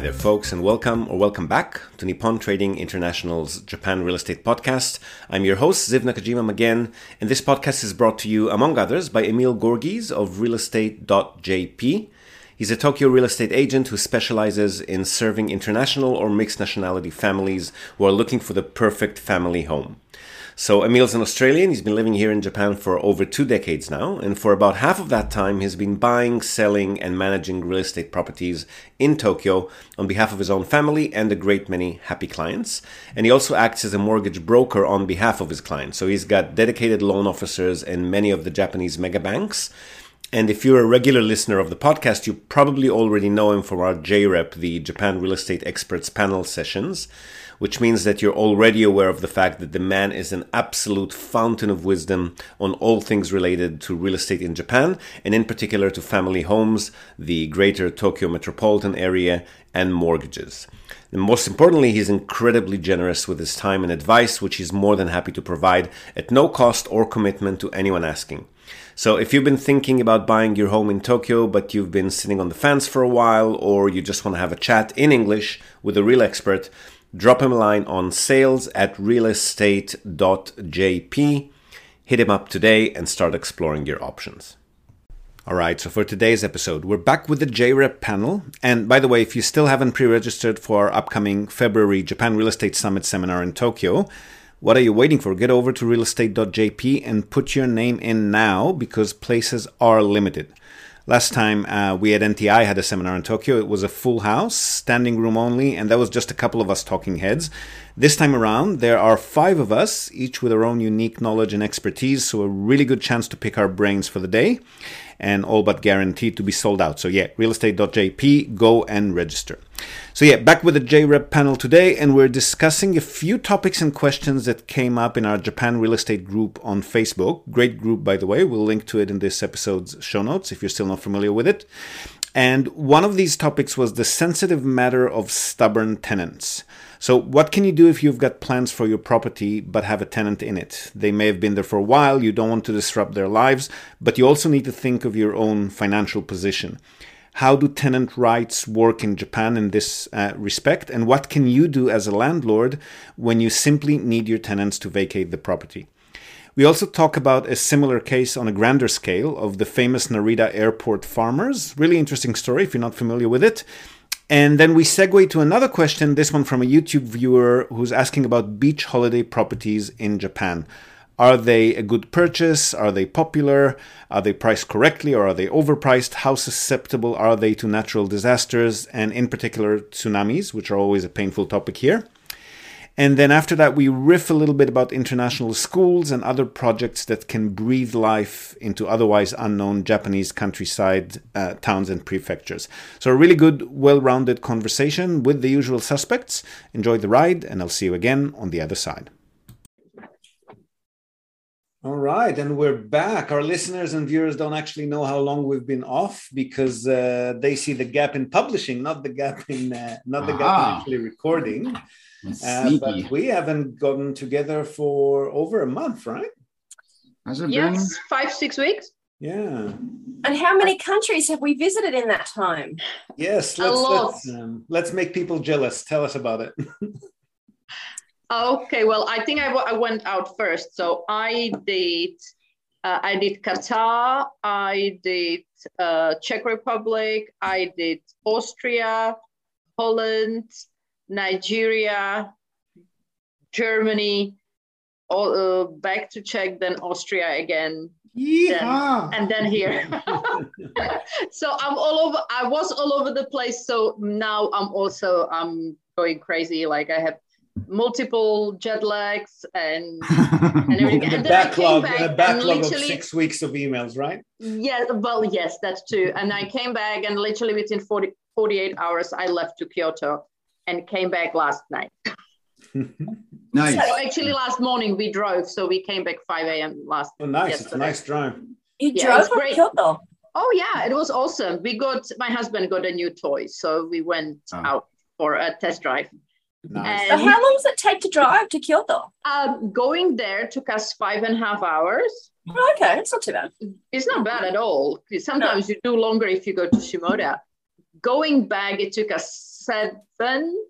There, folks, and welcome or welcome back to Nippon Trading International's Japan Real Estate Podcast. I'm your host, Ziv Nakajima again, and this podcast is brought to you, among others, by Emil Gorgis of realestate.jp. He's a Tokyo real estate agent who specializes in serving international or mixed nationality families who are looking for the perfect family home. So Emil's an Australian. He's been living here in Japan for over two decades now, and for about half of that time, he's been buying, selling, and managing real estate properties in Tokyo on behalf of his own family and a great many happy clients. And he also acts as a mortgage broker on behalf of his clients. So he's got dedicated loan officers in many of the Japanese mega banks. And if you're a regular listener of the podcast, you probably already know him from our JREP, the Japan Real Estate Experts panel sessions which means that you're already aware of the fact that the man is an absolute fountain of wisdom on all things related to real estate in Japan, and in particular to family homes, the greater Tokyo metropolitan area, and mortgages. And most importantly, he's incredibly generous with his time and advice, which he's more than happy to provide at no cost or commitment to anyone asking. So if you've been thinking about buying your home in Tokyo, but you've been sitting on the fence for a while, or you just want to have a chat in English with a real expert, drop him a line on sales at realestate.jp. Hit him up today and start exploring your options. All right, so for today's episode, we're back with the JREP panel. And by the way, if you still haven't pre registered for our upcoming February Japan Real Estate Summit seminar in Tokyo, what are you waiting for? Get over to realestate.jp and put your name in now because places are limited. Last time uh, we at NTI had a seminar in Tokyo, it was a full house, standing room only, and that was just a couple of us talking heads. This time around, there are five of us, each with our own unique knowledge and expertise, so a really good chance to pick our brains for the day, and all but guaranteed to be sold out. So, yeah, realestate.jp, go and register. So, yeah, back with the JREP panel today, and we're discussing a few topics and questions that came up in our Japan real estate group on Facebook. Great group, by the way. We'll link to it in this episode's show notes if you're still not familiar with it. And one of these topics was the sensitive matter of stubborn tenants. So, what can you do if you've got plans for your property but have a tenant in it? They may have been there for a while, you don't want to disrupt their lives, but you also need to think of your own financial position. How do tenant rights work in Japan in this uh, respect? And what can you do as a landlord when you simply need your tenants to vacate the property? We also talk about a similar case on a grander scale of the famous Narita airport farmers. Really interesting story if you're not familiar with it. And then we segue to another question, this one from a YouTube viewer who's asking about beach holiday properties in Japan. Are they a good purchase? Are they popular? Are they priced correctly or are they overpriced? How susceptible are they to natural disasters and, in particular, tsunamis, which are always a painful topic here? And then after that, we riff a little bit about international schools and other projects that can breathe life into otherwise unknown Japanese countryside uh, towns and prefectures. So, a really good, well rounded conversation with the usual suspects. Enjoy the ride, and I'll see you again on the other side. All right, and we're back. Our listeners and viewers don't actually know how long we've been off because uh, they see the gap in publishing, not the gap in uh, not the Aha. gap in actually recording. Uh, but we haven't gotten together for over a month, right? Has it yes, been? five, six weeks. Yeah. And how many countries have we visited in that time? Yes, let's, let's, um, let's make people jealous. Tell us about it. okay, well, I think I, w- I went out first. So I did. Uh, I did Qatar, I did uh, Czech Republic, I did Austria, Holland, Nigeria, Germany, all, uh, back to Czech, then Austria again, then, and then here. so I'm all over. I was all over the place. So now I'm also I'm going crazy. Like I have multiple jet lags and, and everything. and backlog, a backlog of six weeks of emails, right? Yeah, well, yes, that's true. And I came back and literally within 40, 48 hours, I left to Kyoto and came back last night. nice. So actually, last morning we drove, so we came back 5 a.m. last. Oh, nice! Yesterday. It's a nice drive. You yeah, drove from Kyoto. Oh yeah, it was awesome. We got my husband got a new toy, so we went oh. out for a test drive. Nice. So how long does it take to drive to Kyoto? Um, going there took us five and a half hours. Oh, okay, it's not too bad. It's not bad at all. Sometimes no. you do longer if you go to Shimoda. Going back, it took us seven,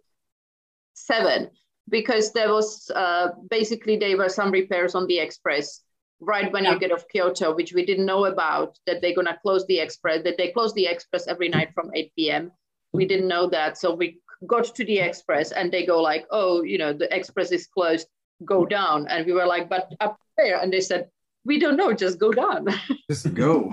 seven, because there was uh, basically there were some repairs on the express right when yeah. you get off Kyoto, which we didn't know about, that they're gonna close the express, that they close the express every night from 8 p.m. We didn't know that. So we got to the express and they go like, oh, you know, the express is closed, go down. And we were like, but up there. And they said, we don't know, just go down. Just go.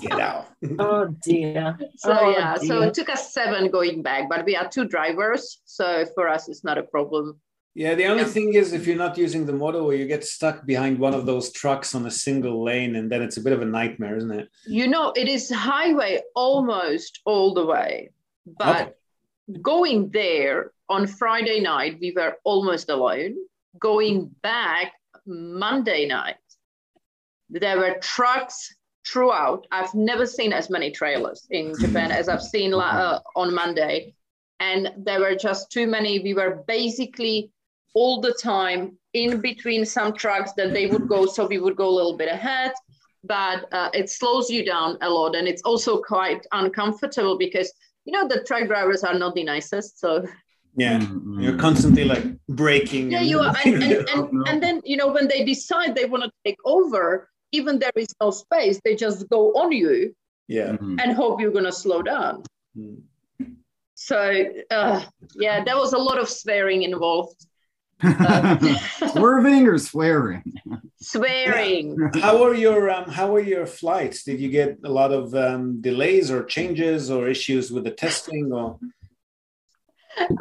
Get out. oh dear. So oh, yeah, dear. so it took us seven going back, but we are two drivers. So for us, it's not a problem. Yeah, the only thing is if you're not using the motorway, you get stuck behind one of those trucks on a single lane, and then it's a bit of a nightmare, isn't it? You know, it is highway almost all the way, but okay. going there on Friday night, we were almost alone. Going back Monday night, there were trucks throughout. I've never seen as many trailers in Japan as I've seen uh, on Monday. And there were just too many. We were basically all the time in between some trucks that they would go so we would go a little bit ahead but uh, it slows you down a lot and it's also quite uncomfortable because you know the truck drivers are not the nicest so yeah mm-hmm. you're constantly like braking. yeah you are and, and, and, and, then you know when they decide they want to take over even there is no space they just go on you yeah mm-hmm. and hope you're going to slow down mm. so uh, yeah there was a lot of swearing involved Swerving or swearing? Swearing. How are your um, How are your flights? Did you get a lot of um, delays or changes or issues with the testing or?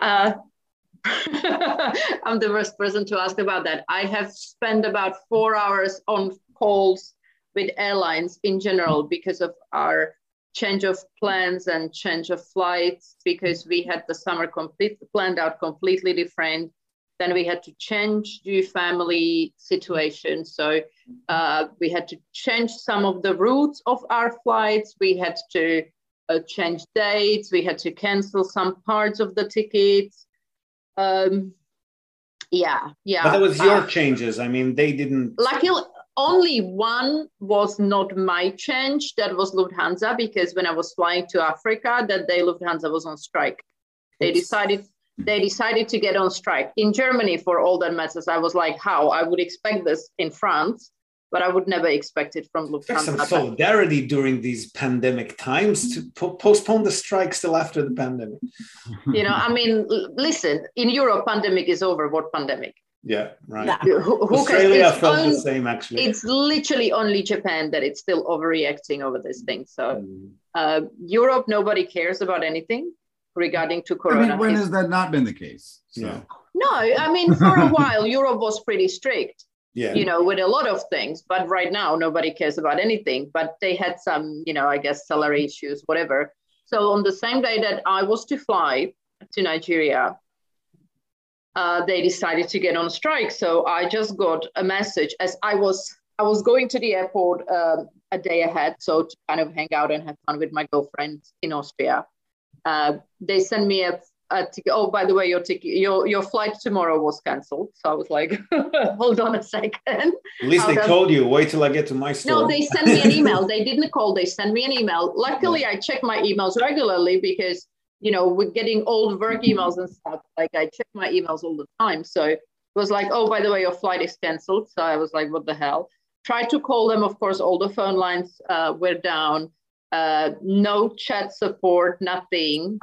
Uh, I'm the worst person to ask about that. I have spent about four hours on calls with airlines in general because of our change of plans and change of flights because we had the summer complete planned out completely different then we had to change the family situation. So uh, we had to change some of the routes of our flights. We had to uh, change dates. We had to cancel some parts of the tickets. Um, yeah, yeah. But that was your uh, changes. I mean, they didn't. Luckily, only one was not my change. That was Lufthansa because when I was flying to Africa, that day Lufthansa was on strike. They decided they decided to get on strike. In Germany, for all that matters, I was like, how? I would expect this in France, but I would never expect it from Lufthansa. Some solidarity during these pandemic times to po- postpone the strike still after the pandemic. You know, I mean, listen, in Europe, pandemic is over. What pandemic? Yeah, right. Who, who Australia felt the same, actually. It's literally only Japan that it's still overreacting over this thing. So, mm. uh, Europe, nobody cares about anything regarding to corona. I mean, when has that not been the case? So. Yeah. No, I mean, for a while, Europe was pretty strict. Yeah. You know, with a lot of things, but right now nobody cares about anything. But they had some, you know, I guess salary issues, whatever. So on the same day that I was to fly to Nigeria, uh, they decided to get on strike. So I just got a message as I was I was going to the airport uh, a day ahead, so to kind of hang out and have fun with my girlfriend in Austria uh, they send me a, a ticket. Oh, by the way, your ticket, your your flight tomorrow was cancelled. So I was like, hold on a second. At least How they does... told you. Wait till I get to my store. No, they sent me an email. they didn't call. They sent me an email. Luckily, I check my emails regularly because you know we're getting old work emails and stuff. Like I check my emails all the time. So it was like, oh, by the way, your flight is cancelled. So I was like, what the hell? Tried to call them. Of course, all the phone lines uh, were down uh, no chat support, nothing.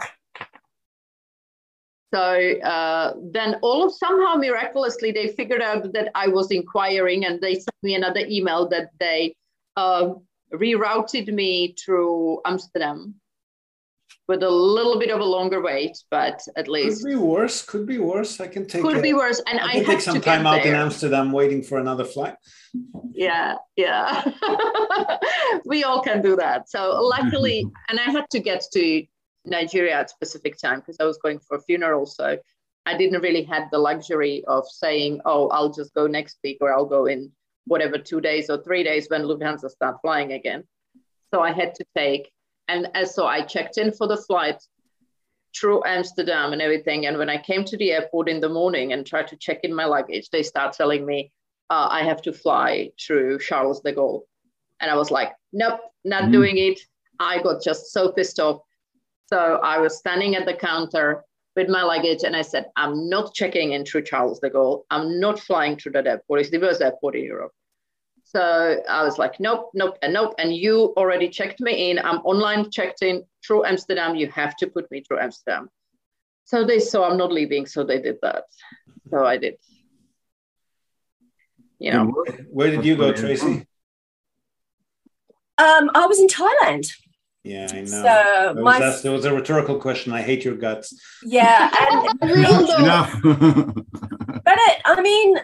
So uh, then all of somehow miraculously they figured out that I was inquiring and they sent me another email that they uh, rerouted me through Amsterdam with a little bit of a longer wait, but at least could be worse. Could be worse. I can take could be worse, and I, I take some time out there. in Amsterdam waiting for another flight. Yeah, yeah, we all can do that. So luckily, and I had to get to Nigeria at specific time because I was going for a funeral. So I didn't really have the luxury of saying, "Oh, I'll just go next week," or "I'll go in whatever two days or three days when Lufthansa start flying again." So I had to take and, and so I checked in for the flight through Amsterdam and everything. And when I came to the airport in the morning and tried to check in my luggage, they start telling me uh, I have to fly through Charles de Gaulle. And I was like, nope, not mm-hmm. doing it. I got just so pissed off. So I was standing at the counter with my luggage and I said, I'm not checking in through Charles de Gaulle. I'm not flying through that airport. It's the worst airport in Europe. So I was like, nope, nope, and nope. And you already checked me in. I'm online checked in through Amsterdam. You have to put me through Amsterdam. So they saw I'm not leaving. So they did that. So I did. You know. Where did you go, Tracy? Um, I was in Thailand. Yeah, I know. So That was, my that's- that was a rhetorical question. I hate your guts. yeah, and Real though. Enough. but it, I mean,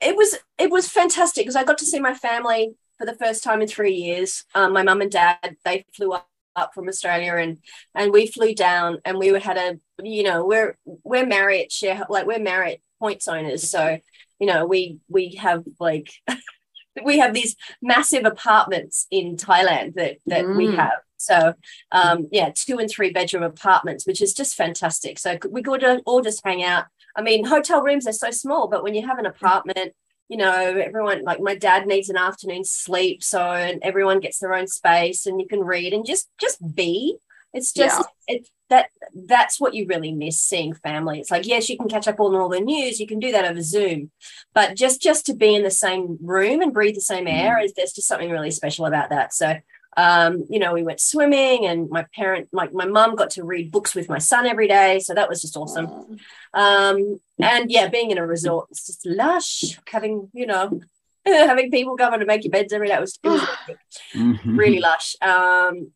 it was it was fantastic because I got to see my family for the first time in three years. Um, my mum and dad they flew up, up from Australia and and we flew down and we had a you know we're we're Marriott share like we're Marriott points owners so you know we we have like we have these massive apartments in Thailand that that we Mm. have. So um, yeah, two and three bedroom apartments, which is just fantastic. So we could all just hang out. I mean, hotel rooms are so small, but when you have an apartment, you know, everyone like my dad needs an afternoon sleep, so and everyone gets their own space, and you can read and just just be. It's just it's that that's what you really miss seeing family. It's like yes, you can catch up on all the news, you can do that over Zoom, but just just to be in the same room and breathe the same mm. air is there's just something really special about that. So um, you know, we went swimming and my parent, like my mum got to read books with my son every day. So that was just awesome. Um, and yeah, being in a resort, it's just lush, having, you know, having people come in to make your beds every day. It was, it was Mhm. really lush. Um,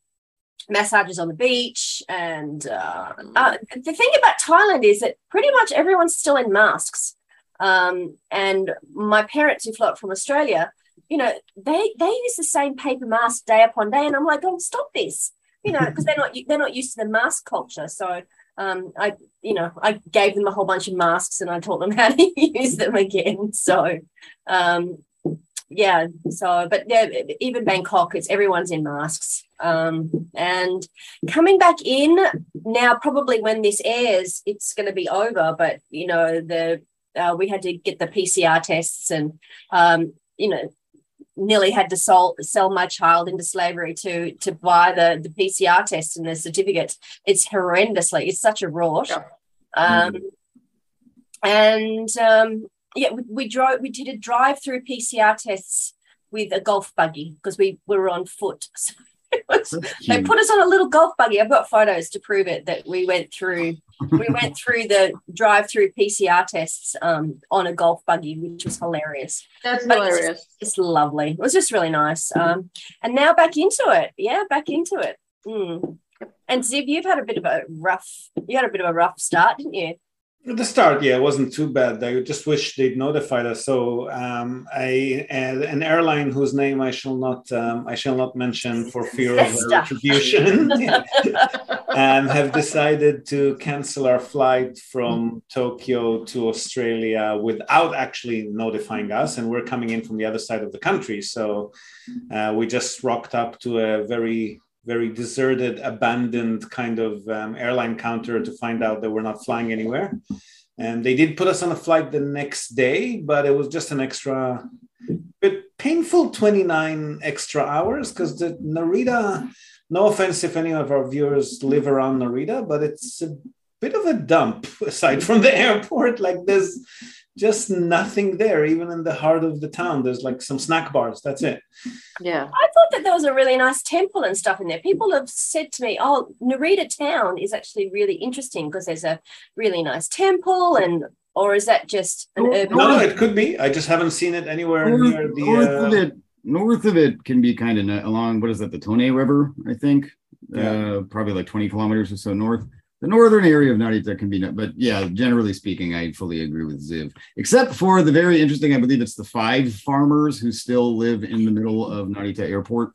massages on the beach. And uh, uh, the thing about Thailand is that pretty much everyone's still in masks. Um, and my parents who flew up from Australia, you know, they they use the same paper mask day upon day, and I'm like, oh, stop this, you know, because they're not they're not used to the mask culture. So um, I, you know, I gave them a whole bunch of masks, and I taught them how to use them again. So um, yeah, so but yeah, even Bangkok, it's everyone's in masks. Um, and coming back in now, probably when this airs, it's going to be over. But you know, the uh, we had to get the PCR tests, and um, you know, nearly had to sell sell my child into slavery to to buy the the PCR test and the certificates. It's horrendously. It's such a rort. Yeah. Um, and um, yeah, we, we drove. We did a drive through PCR tests with a golf buggy because we, we were on foot. So it was, they put us on a little golf buggy. I've got photos to prove it that we went through. we went through the drive-through PCR tests um, on a golf buggy, which was hilarious. That's But it's hilarious. It's lovely. It was just really nice. Um, and now back into it. Yeah, back into it. Mm. And Ziv, you've had a bit of a rough. You had a bit of a rough start, didn't you? At the start, yeah, it wasn't too bad. I just wish they'd notified us. So, um, I uh, an airline whose name I shall not um, I shall not mention for fear of retribution, um, have decided to cancel our flight from Tokyo to Australia without actually notifying us, and we're coming in from the other side of the country. So, uh, we just rocked up to a very very deserted, abandoned kind of um, airline counter to find out that we're not flying anywhere. And they did put us on a flight the next day, but it was just an extra, bit painful 29 extra hours because the Narita, no offense if any of our viewers live around Narita, but it's a bit of a dump aside from the airport. Like there's just nothing there, even in the heart of the town. There's like some snack bars. That's it. Yeah. I thought that there was a really nice temple and stuff in there. People have said to me, "Oh, Narita town is actually really interesting because there's a really nice temple." And or is that just an Well, urban? No, no, it could be. I just haven't seen it anywhere north, near the. north uh, of it, north of it can be kind of along what is that, the Tone River, I think. Yeah. Uh, probably like 20 kilometers or so north. The northern area of Narita can be, but yeah, generally speaking, I fully agree with Ziv. Except for the very interesting, I believe it's the five farmers who still live in the middle of Narita Airport.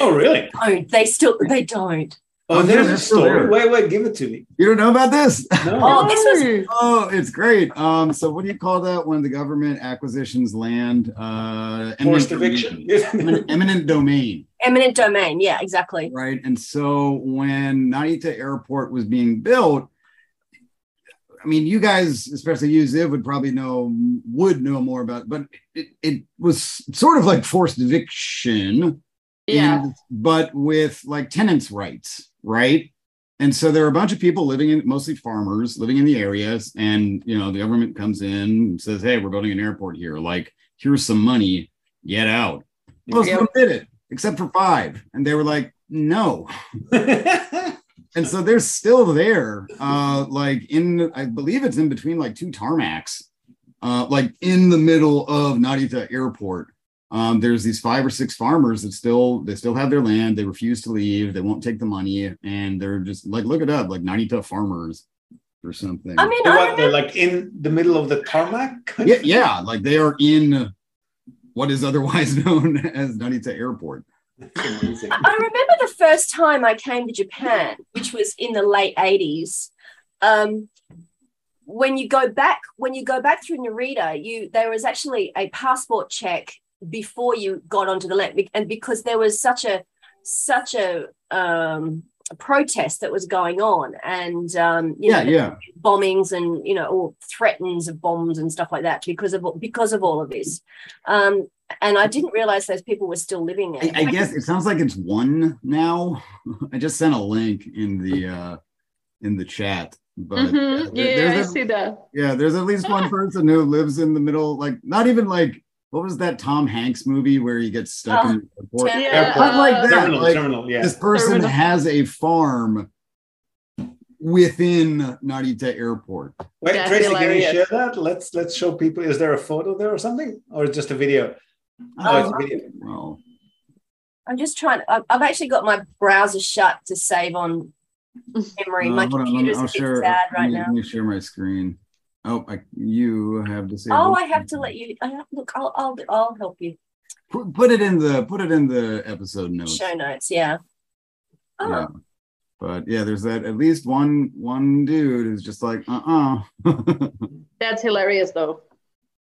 Oh, really? Don't they still? They don't. Oh, Oh, there's yeah, a they're story. Wait, wait, give it to me. You don't know about this? No. Oh, this was Oh, it's great. Um, so what do you call that when the government acquisitions land? Uh, Forced eminent eviction. domain. Eminent, eminent domain, eminent domain. Yeah, exactly. right? And so when Narita Airport was being built, I mean, you guys, especially you, Ziv, would probably know would know more about, but it, it was sort of like forced eviction, Yeah. in- but with like tenants' rights, right? and so there are a bunch of people living in mostly farmers living in the areas and you know the government comes in and says hey we're building an airport here like here's some money get out most of them did it except for five. And they were like no. And so they're still there uh like in i believe it's in between like two tarmacs uh like in the middle of narita airport. Um, there's these five or six farmers that still they still have their land. They refuse to leave. They won't take the money. And they're just like look it up like narita farmers or something. I mean, They're what, they're like in the middle of the tarmac. yeah yeah like they are in what is otherwise known as narita airport I remember the first time I came to Japan, which was in the late 80s. Um, when you go back, when you go back through Narita, you there was actually a passport check before you got onto the land, and because there was such a such a um, protest that was going on, and um, you yeah know, yeah bombings and you know or threatens of bombs and stuff like that because of because of all of this um and i didn't realize those people were still living there I, I guess it sounds like it's one now i just sent a link in the uh in the chat but Mhm. uh, there- Yeah, I there's see that. Yeah, there's at least one person who lives in the middle, like not even like what was that Tom Hanks movie where he gets stuck Oh, in the airport? Terminal. Yeah, Not like that. terminal, like, terminal, yeah. This person Terminal. has a farm within Narita Airport. Wait, That's Tracy, can you share that? Let's let's show people. Is there a photo there or something, or just a video? Oh, it's a Um, video. Well, i'm just trying I've, I've actually got my browser shut to save on memory my uh, hold on, let me- computer's a I'll bit share. sad let right me- now Let me share my screen. Oh, I, you have to say. oh i have to let you I have, look i'll i'll, I'll help you put, put it in the put it in the episode notes. show notes yeah oh Yeah. But yeah, there's that at least one one dude who's just like, uh uh That's hilarious, though.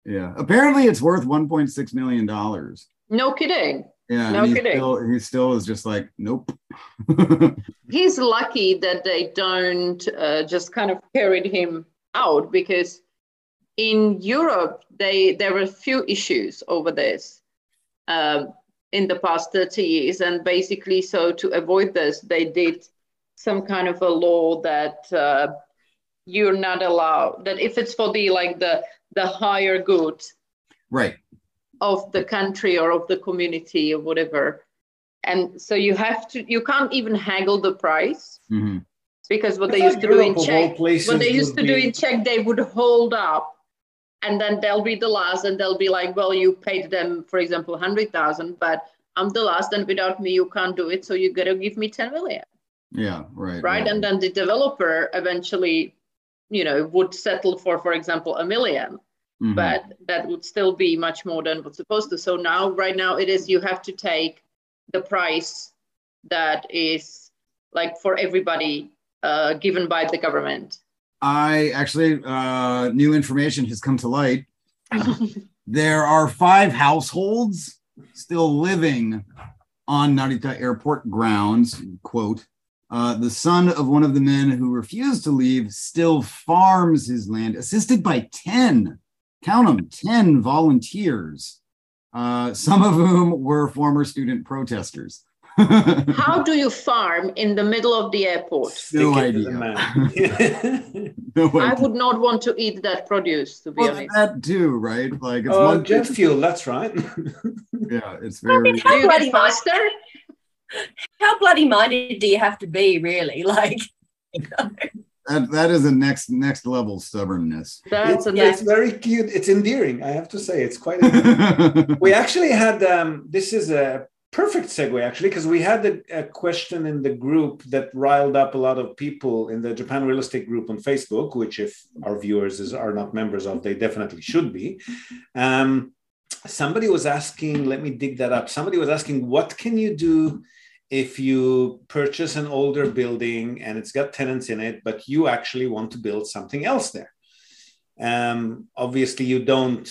Yeah, apparently it's worth 1.6 million dollars. No kidding. Yeah, No and he kidding. still he still is just like, nope. He's lucky that they don't uh, just kind of carried him out because in Europe they there were a few issues over this um, in the past 30 years, and basically, so to avoid this, they did some kind of a law that uh, you're not allowed that if it's for the like the the higher good right. of the country or of the community or whatever. And so you have to, you can't even haggle the price Mhm. Because what I they used to do in Czech, what they used would to do in Czech, they would hold up and then they'll be the last and they'll be like, well, you paid them, for example, 100,000, but I'm the last and without me, you can't do it. So you got to give me 10 million Yeah, right. right? And then the developer eventually, you know, would settle for, for example, a 1000000 Mhm. but that would still be much more than what's supposed to. So now, right now, it is you have to take the price that is like for everybody uh, given by the government. I actually uh new information has come to light. there are five households still living on Narita airport grounds, quote. Uh, the son of one of the men who refused to leave still farms his land, assisted by 10, count them, 10 volunteers, uh, some of whom were former student protesters. How do you farm in the middle of the airport? No it to the idea. I would not want to eat that produce, to be Well, honest. that too, right? Like it's oh, one jet fuel. That's right. Yeah, it's I mean, very. how bloody get faster? how bloody minded do you have to be really like That, that is a next next level stubbornness. That's it's, a it's very cute. It's endearing. I have to say, it's quite. we actually had um, this is a perfect segue actually because we had a, a question in the group that riled up a lot of people in the japan real estate group on facebook which if our viewers is, are not members of they definitely should be. Um, somebody was asking let me dig that up. Somebody was asking what can you do if you purchase an older building and it's got tenants in it but you actually want to build something else there? Um, obviously you don't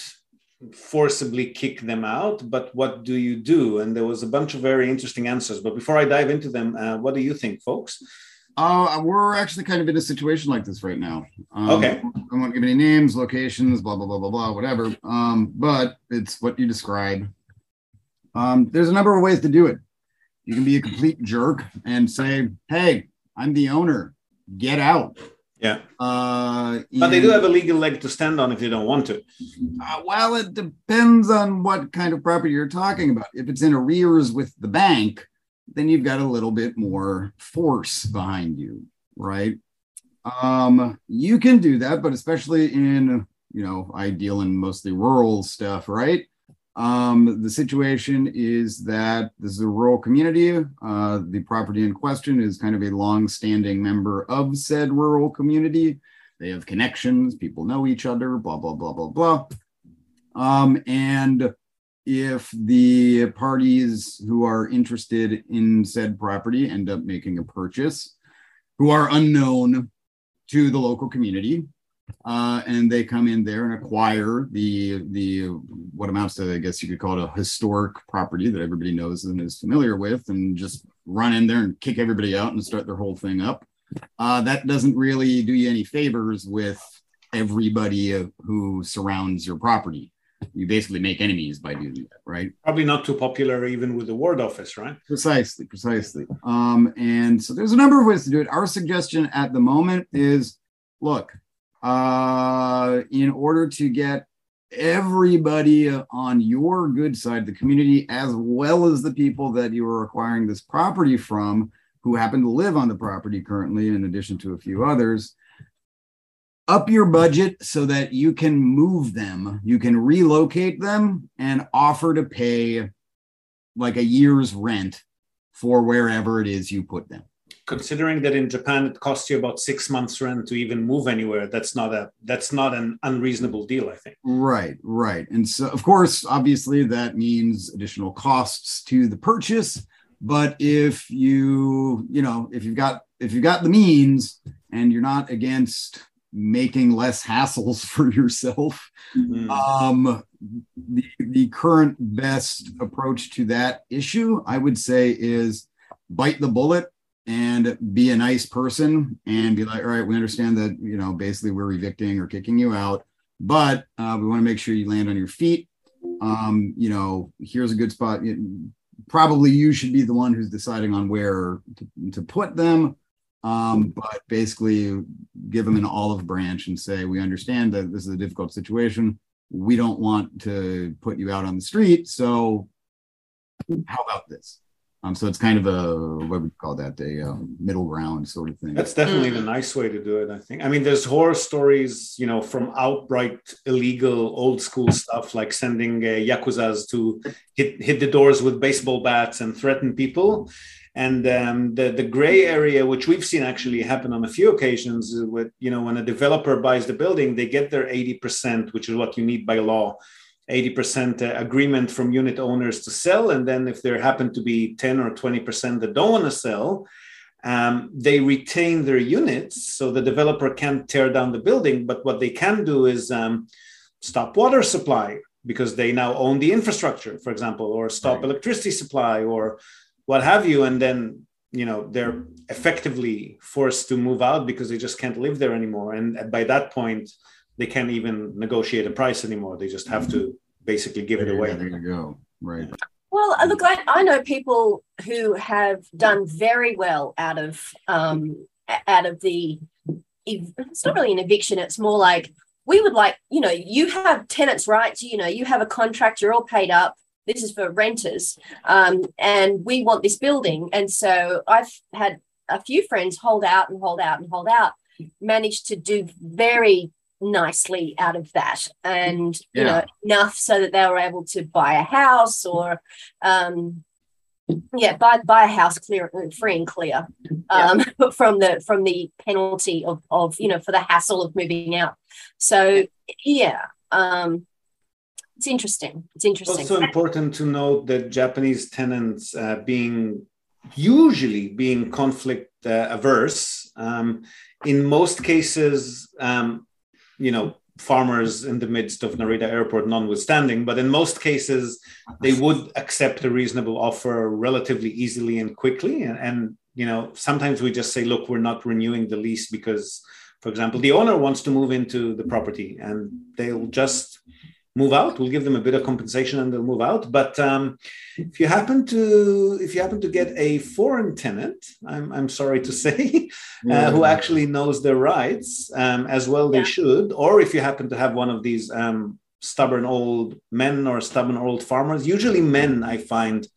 forcibly kick them out but what do you do and there was a bunch of very interesting answers but before i dive into them uh, what do you think folks Uh, we're actually kind of in a situation like this right now. Um, Okay. I won't give any names, locations, blah blah blah blah blah, whatever. Um, but it's what you describe. Um, there's a number of ways to do it. You can be a complete jerk and say, "Hey, I'm the owner. Get out. Yeah. Uh, But they do have a legal leg to stand on if they don't want to. Uh, well, it depends on what kind of property you're talking about. If it's in arrears with the bank, then you've got a little bit more force behind you, right? Um, you can do that, but especially in, you know, I deal in mostly rural stuff, right? Um, the situation is that this is a rural community. Uh, the property in question is kind of a long-standing member of said rural community. They have connections, people know each other, blah, blah, blah, blah, blah. Um, and if the parties who are interested in said property end up making a purchase, who are unknown to the local community, uh, and they come in there and acquire the the what amounts to I guess you could call it a historic property that everybody knows and is familiar with, and just run in there and kick everybody out and start their whole thing up. Uh, that doesn't really do you any favors with everybody who surrounds your property. You basically make enemies by doing that, right? Probably not too popular even with the ward office, right? Precisely, precisely. Um, and so there's a number of ways to do it. Our suggestion at the moment is look, uh, in order to get everybody on your good side the community, as well as the people that you are acquiring this property from, who happen to live on the property currently, in addition to a few others, up your budget so that you can move them, you can relocate them, and offer to pay like a year's rent for wherever it is you put them. Considering that in Japan it costs you about six months rent to even move anywhere, that's not a that's not an unreasonable deal, I think. Right, right. And so, of course, obviously, that means additional costs to the purchase. But if you, you know, if you've got if you've got the means and you're not against making less hassles for yourself, Mm. um, the, the current best approach to that issue, I would say, is bite the bullet and be a nice person and be like, all right, we understand that, you know, basically we're evicting or kicking you out, but uh, we want to make sure you land on your feet. Um, you know, here's a good spot. Probably you should be the one who's deciding on where to, to put them. Um, but basically give them an olive branch and say, we understand that this is a difficult situation. We don't want to put you out on the street. So how about this? Um, so it's kind of a what would you call that? A um, middle ground sort of thing. That's definitely the nice way to do it, I think. I mean, there's horror stories, you know, from outright illegal old school stuff like sending uh, yakuzas to hit hit the doors with baseball bats and threaten people. And um, the the gray area, which we've seen actually happen on a few occasions, is with you know when a developer buys the building, they get their eighty percent, which is what you need by law. 80% agreement from unit owners to sell. And then if there happen to be 10 or 20% that don't want to sell, um, they retain their units. So the developer can't tear down the building. But what they can do is um, stop water supply because they now own the infrastructure, for example, or stop Right. electricity supply or what have you. And then you know they're effectively forced to move out because they just can't live there anymore and by that point they can't even negotiate a price anymore they just have to basically give it There you away go, There you go. Right. Well, uh, look, I, I know people who have done very well out of um, out of the. ev- It's not really an eviction. It's more like we would like, you know, you have tenants' rights. You know, you have a contract. You're all paid up. This is for renters, um, and we want this building. And so I've had a few friends hold out and hold out and hold out, managed to do very nicely out of that. And you know enough so that they were able to buy a house or um yeah buy buy a house clear free and clear um from the from the penalty of of you know for the hassle of moving out. So yeah um it's interesting. It's interesting. also important to note that japanese tenants uh, being usually being conflict uh, averse um, in most cases um, you know farmers in the midst of narita airport notwithstanding but in most cases they would accept a reasonable offer relatively easily and quickly. And, and you know sometimes we just say look we're not renewing the lease because for example the owner wants to move into the property and they'll just move out. We'll give them a bit of compensation and they'll move out. But um, if you happen to if you happen to get a foreign tenant, I'm, I'm sorry to say, uh, who actually knows their rights um, as well they yeah. should, or if you happen to have one of these um, stubborn old men or stubborn old farmers, usually men, I find.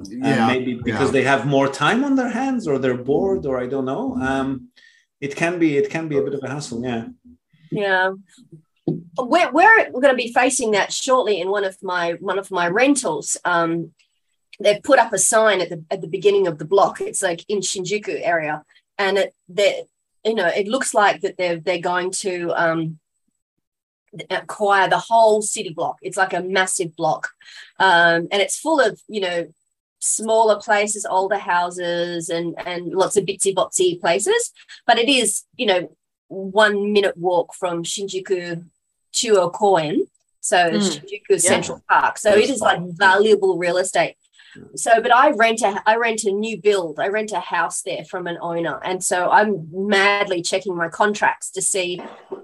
Uh, maybe because yeah. they have more time on their hands or they're bored or I don't know. Um, it can be it can be a bit of a hassle. Yeah. Yeah, we're, we're going to be facing that shortly in one of my one of my rentals. Um, they've put up a sign at the at the beginning of the block. It's like in Shinjuku area, and it that you know it looks like that they're they're going to um, acquire the whole city block. It's like a massive block, um, and it's full of you know smaller places, older houses, and and lots of bitsy botsy places. But it is you know one minute walk from Shinjuku Chuo Koen, so mm. Shinjuku yeah. Central Park. So That's it is like valuable real estate. So, but I rent a I rent a new build. I rent a house there from an owner, and so I'm madly checking my contracts to see,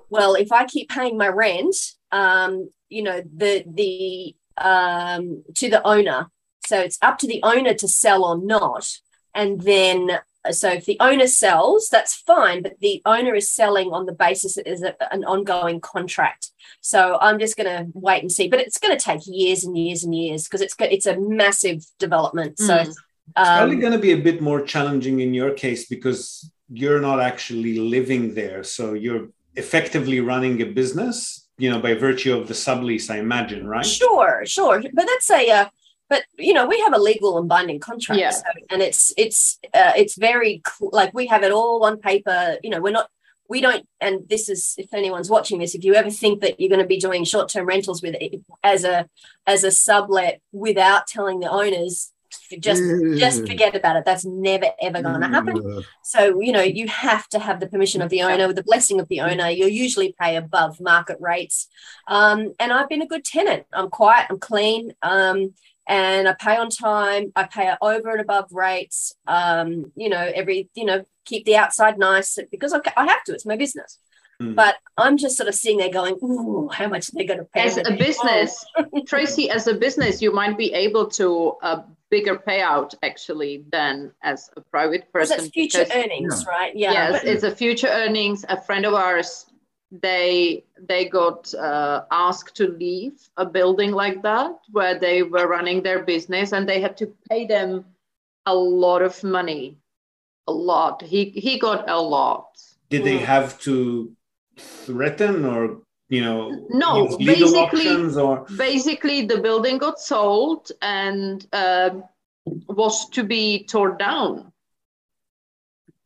well, if I keep paying my rent, um, you know, the the um to the owner. So it's up to the owner to sell or not, and then so if the owner sells, that's fine, but the owner is selling on the basis it is an ongoing contract. So I'm just going to wait and see, but it's going to take years and years and years because it's it's a massive development. So mm. Um, it's probably going to be a bit more challenging in your case because you're not actually living there. So you're effectively running a business, you know, by virtue of the sublease, I imagine, right? Sure, sure. But that's a, uh, but you know we have a legal and binding contract yeah. so, and it's it's uh, it's very cl- like we have it all on paper you know we're not we don't and this is if anyone's watching this if you ever think that you're going to be doing short-term rentals with it as a as a sublet without telling the owners just just forget about it. That's never ever going to happen so you know you have to have the permission of the owner with the blessing of the owner. You'll usually pay above market rates. Um, and i've been a good tenant. I'm quiet i'm clean. Um, and I pay on time. I pay over and above rates. Um, you know, every you know, keep the outside nice because I, I have to. It's my business. Mm. But I'm just sort of sitting there going, "Ooh, how much they're going to pay?" As a business, Tracy, as a business, you might be able to a bigger payout actually than as a private person. It's future because, earnings, yeah. right? Yeah. Yes, but, it's a future earnings. A friend of ours they they got uh, asked to leave a building like that where they were running their business and they had to pay them a lot of money. A lot. He he got a lot. Did they have to threaten or you know no basically or? basically the building got sold and uh, was to be torn down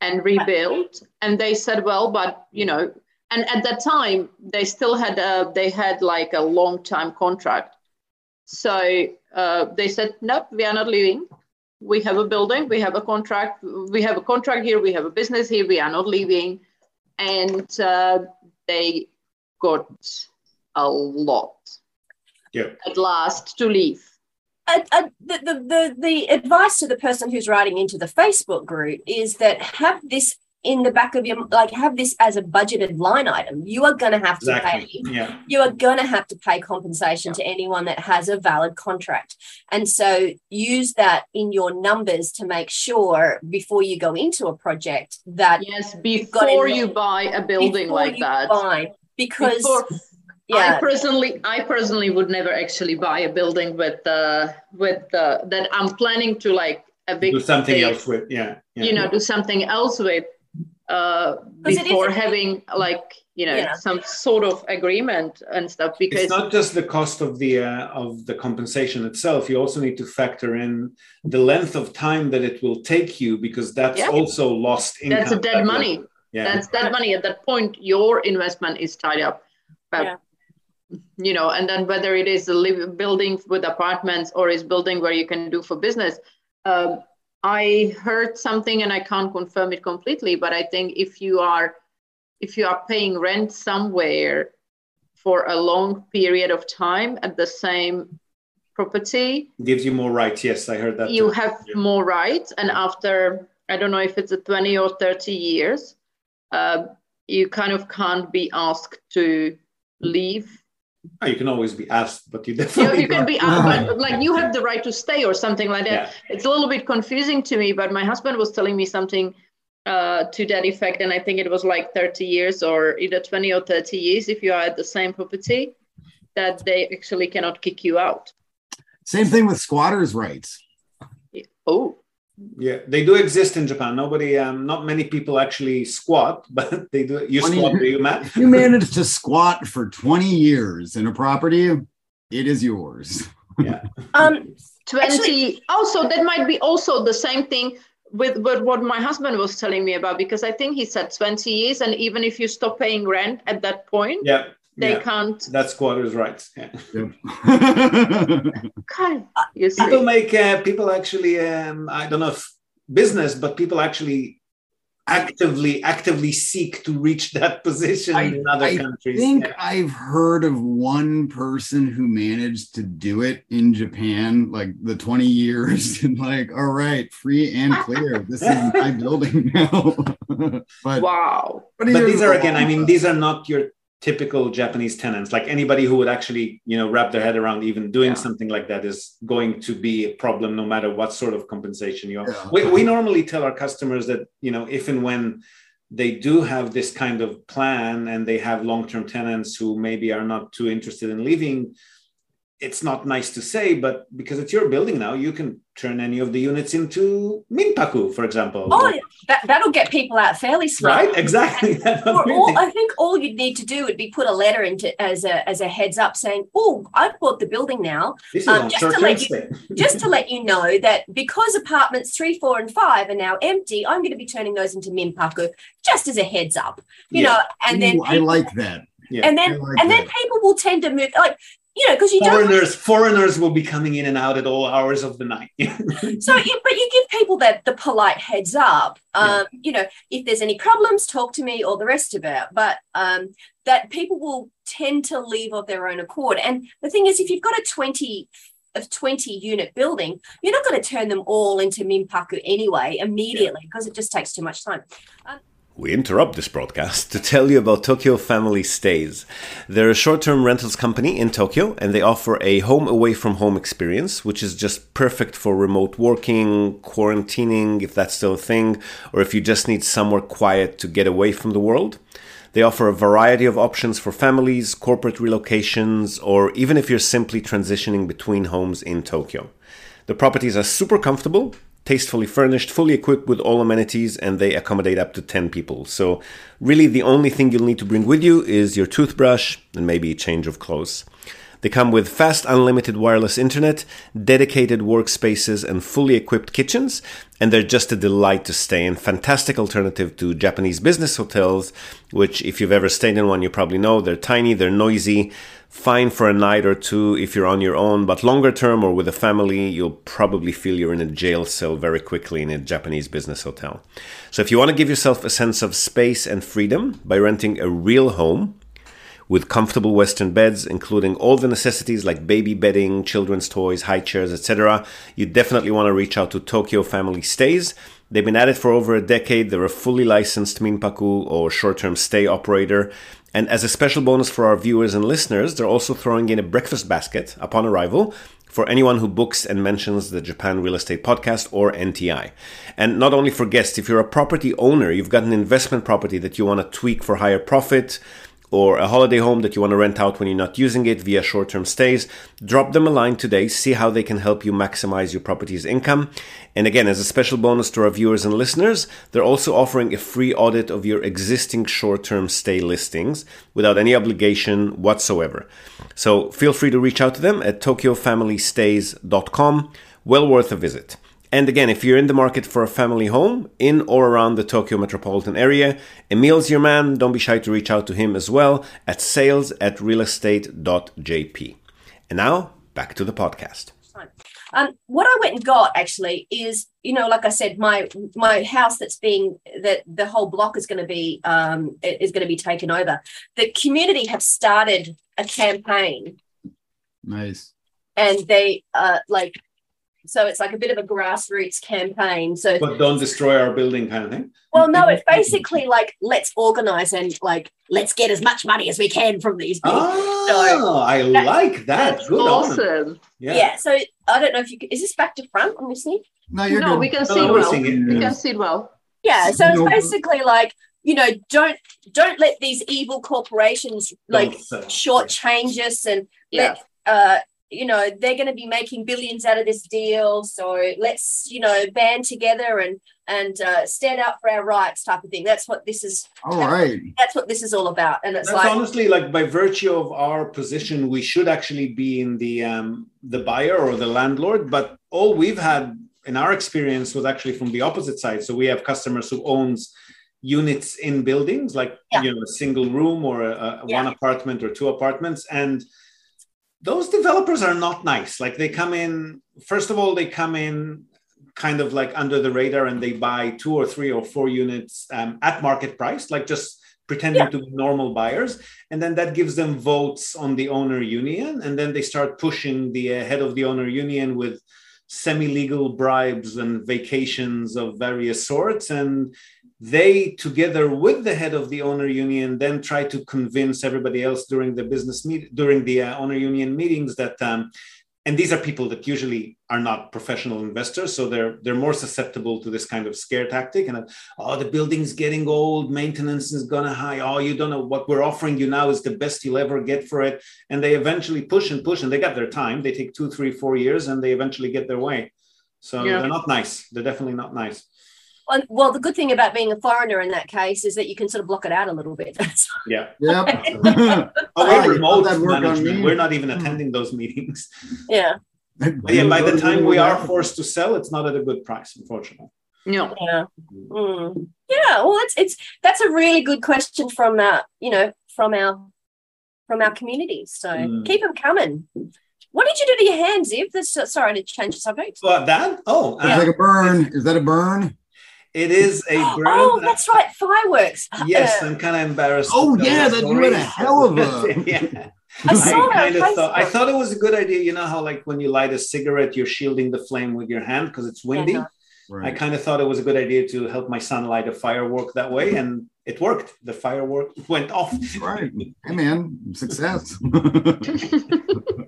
and rebuilt. And they said well but you know and at that time they still had a, they had like a long time contract. So uh, they said nope we are not leaving. We have a building we have a contract we have a contract here we have a business here we are not leaving. And uh, they got a lot. Yeah. at last to leave. Uh, uh, the, the, the, the advice to the person who's writing into the Facebook group is that have this in the back of your like have this as a budgeted line item you are going to have to exactly. pay yeah. you are going to have to pay compensation yeah. to anyone that has a valid contract and so use that in your numbers to make sure before you go into a project that yes before you buy a building like that buy, because before, yeah. I personally, I personally would never actually buy a building with uh, with uh, that I'm planning to like a big do something else with, yeah, yeah, you know, do something else with uh, before having like you know yeah. some sort of agreement and stuff because it's not just the cost of the uh, of the compensation itself you also need to factor in the length of time that it will take you because that's yeah. also lost income that's a dead money yeah. that's dead money at that point your investment is tied up but yeah. you know and then whether it is a live, building with apartments or is building where you can do for business um, I heard something and I can't confirm it completely, but I think if you are if you are paying rent somewhere for a long period of time at the same property gives you more rights yes i heard that you too. have yeah. more rights and after i don't know if it's a 20 or 30 years uh, you kind of can't be asked to leave Oh, you can always be asked, but you You, definitely you can be Uh-huh. but like you have the right to stay or something like that. Yeah. It's a little bit confusing to me, but my husband was telling me something uh, to that effect, and I think it was like 30 years or either 20 or 30 years if you are at the same property, that they actually cannot kick you out. Same thing with squatters' rights. Oh, Yeah, they do exist in Japan. Nobody, um, not many people actually squat, but they do. You Funny. squat, do you, Matt? If you manage to squat for 20 years in a property, it is yours. Yeah. Um, 20 Actually- also that might be also the same thing with, with what my husband was telling me about because i think he said 20 years and even if you stop paying rent at that point Yeah. They yeah. can't That's squatters' rights. Yeah. kind you see People make uh, people actually. Um, I don't know if business, but people actually actively actively seek to reach that position I- in other I countries. I think Yeah. I've heard of one person who managed to do it in Japan, like the 20 years, and like, all right, free and clear. This is my building now. but, wow but these are again i mean these are not your typical japanese tenants like anybody who would actually you know wrap their head around even doing Yeah. something like that is going to be a problem no matter what sort of compensation you have Yeah. we, we normally tell our customers that you know if and when they do have this kind of plan and they have long-term tenants who maybe are not too interested in leaving it's not nice to say but because it's your building now you can turn any of the units into minpaku for example oh, that, that'll get people out fairly slow. right exactly all, I think all you'd need to do would be put a letter into as a as a heads up saying, "Oh, I've bought the building now," This is Um, just to let you- just to let you know that because apartments three, four, and five are now empty, I'm going to be turning those into Minpaku just as a heads up, you Yeah. know. And then Ooh, I like that. Yeah. and then like and then people will tend to move like you know because you don't foreigners foreigners will be coming in and out at all hours of the night. So, you, but you give people that the polite heads up. Um, You know, if there's any problems, talk to me, or the rest of it. But um, that people will tend to leave of their own accord. And the thing is, if you've got a twenty of 20 unit building, you're not going to turn them all into Minpaku anyway immediately because it just takes too much time. We interrupt this broadcast to tell you about Tokyo Family Stays. They're a short term rentals company in Tokyo and they offer a home away from home experience, which is just perfect for remote working, quarantining, if that's still a thing, or if you just need somewhere quiet to get away from the world. They offer a variety of options for families, corporate relocations, or even if you're simply transitioning between homes in Tokyo. The properties are super comfortable, tastefully furnished, fully equipped with all amenities, and they accommodate up to 10 people. So, really, the only thing you'll need to bring with you is your toothbrush and maybe a change of clothes. They come with fast, unlimited wireless internet, dedicated workspaces, and fully equipped kitchens, and they're just a delight to stay in. Fantastic alternative to Japanese business hotels, which, if you've ever stayed in one, you probably know they're tiny, they're noisy, fine for a night or two if you're on your own, but longer term or with a family, you'll probably feel you're in a jail cell very quickly in a Japanese business hotel. So if you want to give yourself a sense of space and freedom by renting a real home, with comfortable Western beds, including all the necessities like baby bedding, children's toys, high chairs, etc., you definitely want to reach out to Tokyo Family Stays. They've been at it for over a decade. They're a fully licensed Minpaku or short term stay operator. And as a special bonus for our viewers and listeners, they're also throwing in a breakfast basket upon arrival for anyone who books and mentions the Japan Real Estate Podcast or NTI. And not only for guests, if you're a property owner, you've got an investment property that you want to tweak for higher profit, or a holiday home that you want to rent out when you're not using it via short term stays, drop them a line today, see how they can help you maximize your property's income. And again, as a special bonus to our viewers and listeners, they're also offering a free audit of your existing short term stay listings without any obligation whatsoever. So feel free to reach out to them at tokyofamilystays.com. Well worth a visit. And again, if you're in the market for a family home in or around the Tokyo metropolitan area, Emil's your man. Don't be shy to reach out to him as well at sales at realestate.jp. And now, back to the podcast. Um, what I went and got actually is, you know, like I said, my my house that's being that the whole block is going to be um, is going to be taken over. The community have started a campaign, Nice. and they uh, like so it's like a bit of a grassroots campaign. So, But don't destroy our building kind of thing. well, no, it's basically like let's organize and like let's get as much money as we can from these people. Oh, I that- like that. That's Good on awesome. Yeah. So I don't know if you is this back to front on this thing? No, you're No, good. we can No, see we're well. seeing it. We Yeah. can see it well. Yeah. So it's basically like you know don't don't let these evil corporations like Don't shortchange us and Yeah. let uh you know they're going to be making billions out of this deal so let's you know band together and and uh, stand up for our rights type of thing that's what this is All right. that's what this is all about and it's That's like honestly like by virtue of our position, we should actually be in the um, the buyer or the landlord. But all we've had in our experience was actually from the opposite side. So we have customers who owns units in buildings, like Yeah. you know a single room or a, a Yeah. one apartment or two apartments, and those developers are not nice. Like they come in. First of all, they come in kind of like under the radar and they buy two or three or four units um, at market price, like just pretending Yeah. to be normal buyers and then that gives them votes on the owner union and then they start pushing the uh, head of the owner union with semi-legal bribes and vacations of various sorts and they together with the head of the owner union then try to convince everybody else during the business meet during the uh, owner union meetings that um, and these are people that usually are not professional investors so they're they're more susceptible to this kind of scare tactic and oh the building's getting old maintenance is gonna high oh you don't know what we're offering you now is the best you'll ever get for it. And they eventually push and push and they got their time. They take two three four years and they eventually get their way. So Yeah. they're not nice. They're definitely not nice well, well the good thing about being a foreigner in that case is that you can sort of block it out a little bit. Yeah. Yep. oh we're you remote thought that worked on management. we're not even attending those meetings. Yeah. But yeah by the time we are forced to sell it's not at a good price unfortunately. No. yeah. Mm. yeah well it's it's that's a really good question from uh you know from our from our community. So Mm. keep them coming. What did you do to your hands if this sorry to change the subject. Well that? Oh It's uh, like a burn. Is that a burn? It is a burn oh that's right fireworks Yes, Uh, I'm kind of embarrassed. Oh, yeah, the that you had a hell of a- yeah. I I saw that kind of thought I thought it was a good idea. You know how like when you light a cigarette, you're shielding the flame with your hand because it's windy. Yeah, no. I kind of thought it was a good idea to help my son light a firework that way, and it worked. The firework went off. Right. Hey man, success.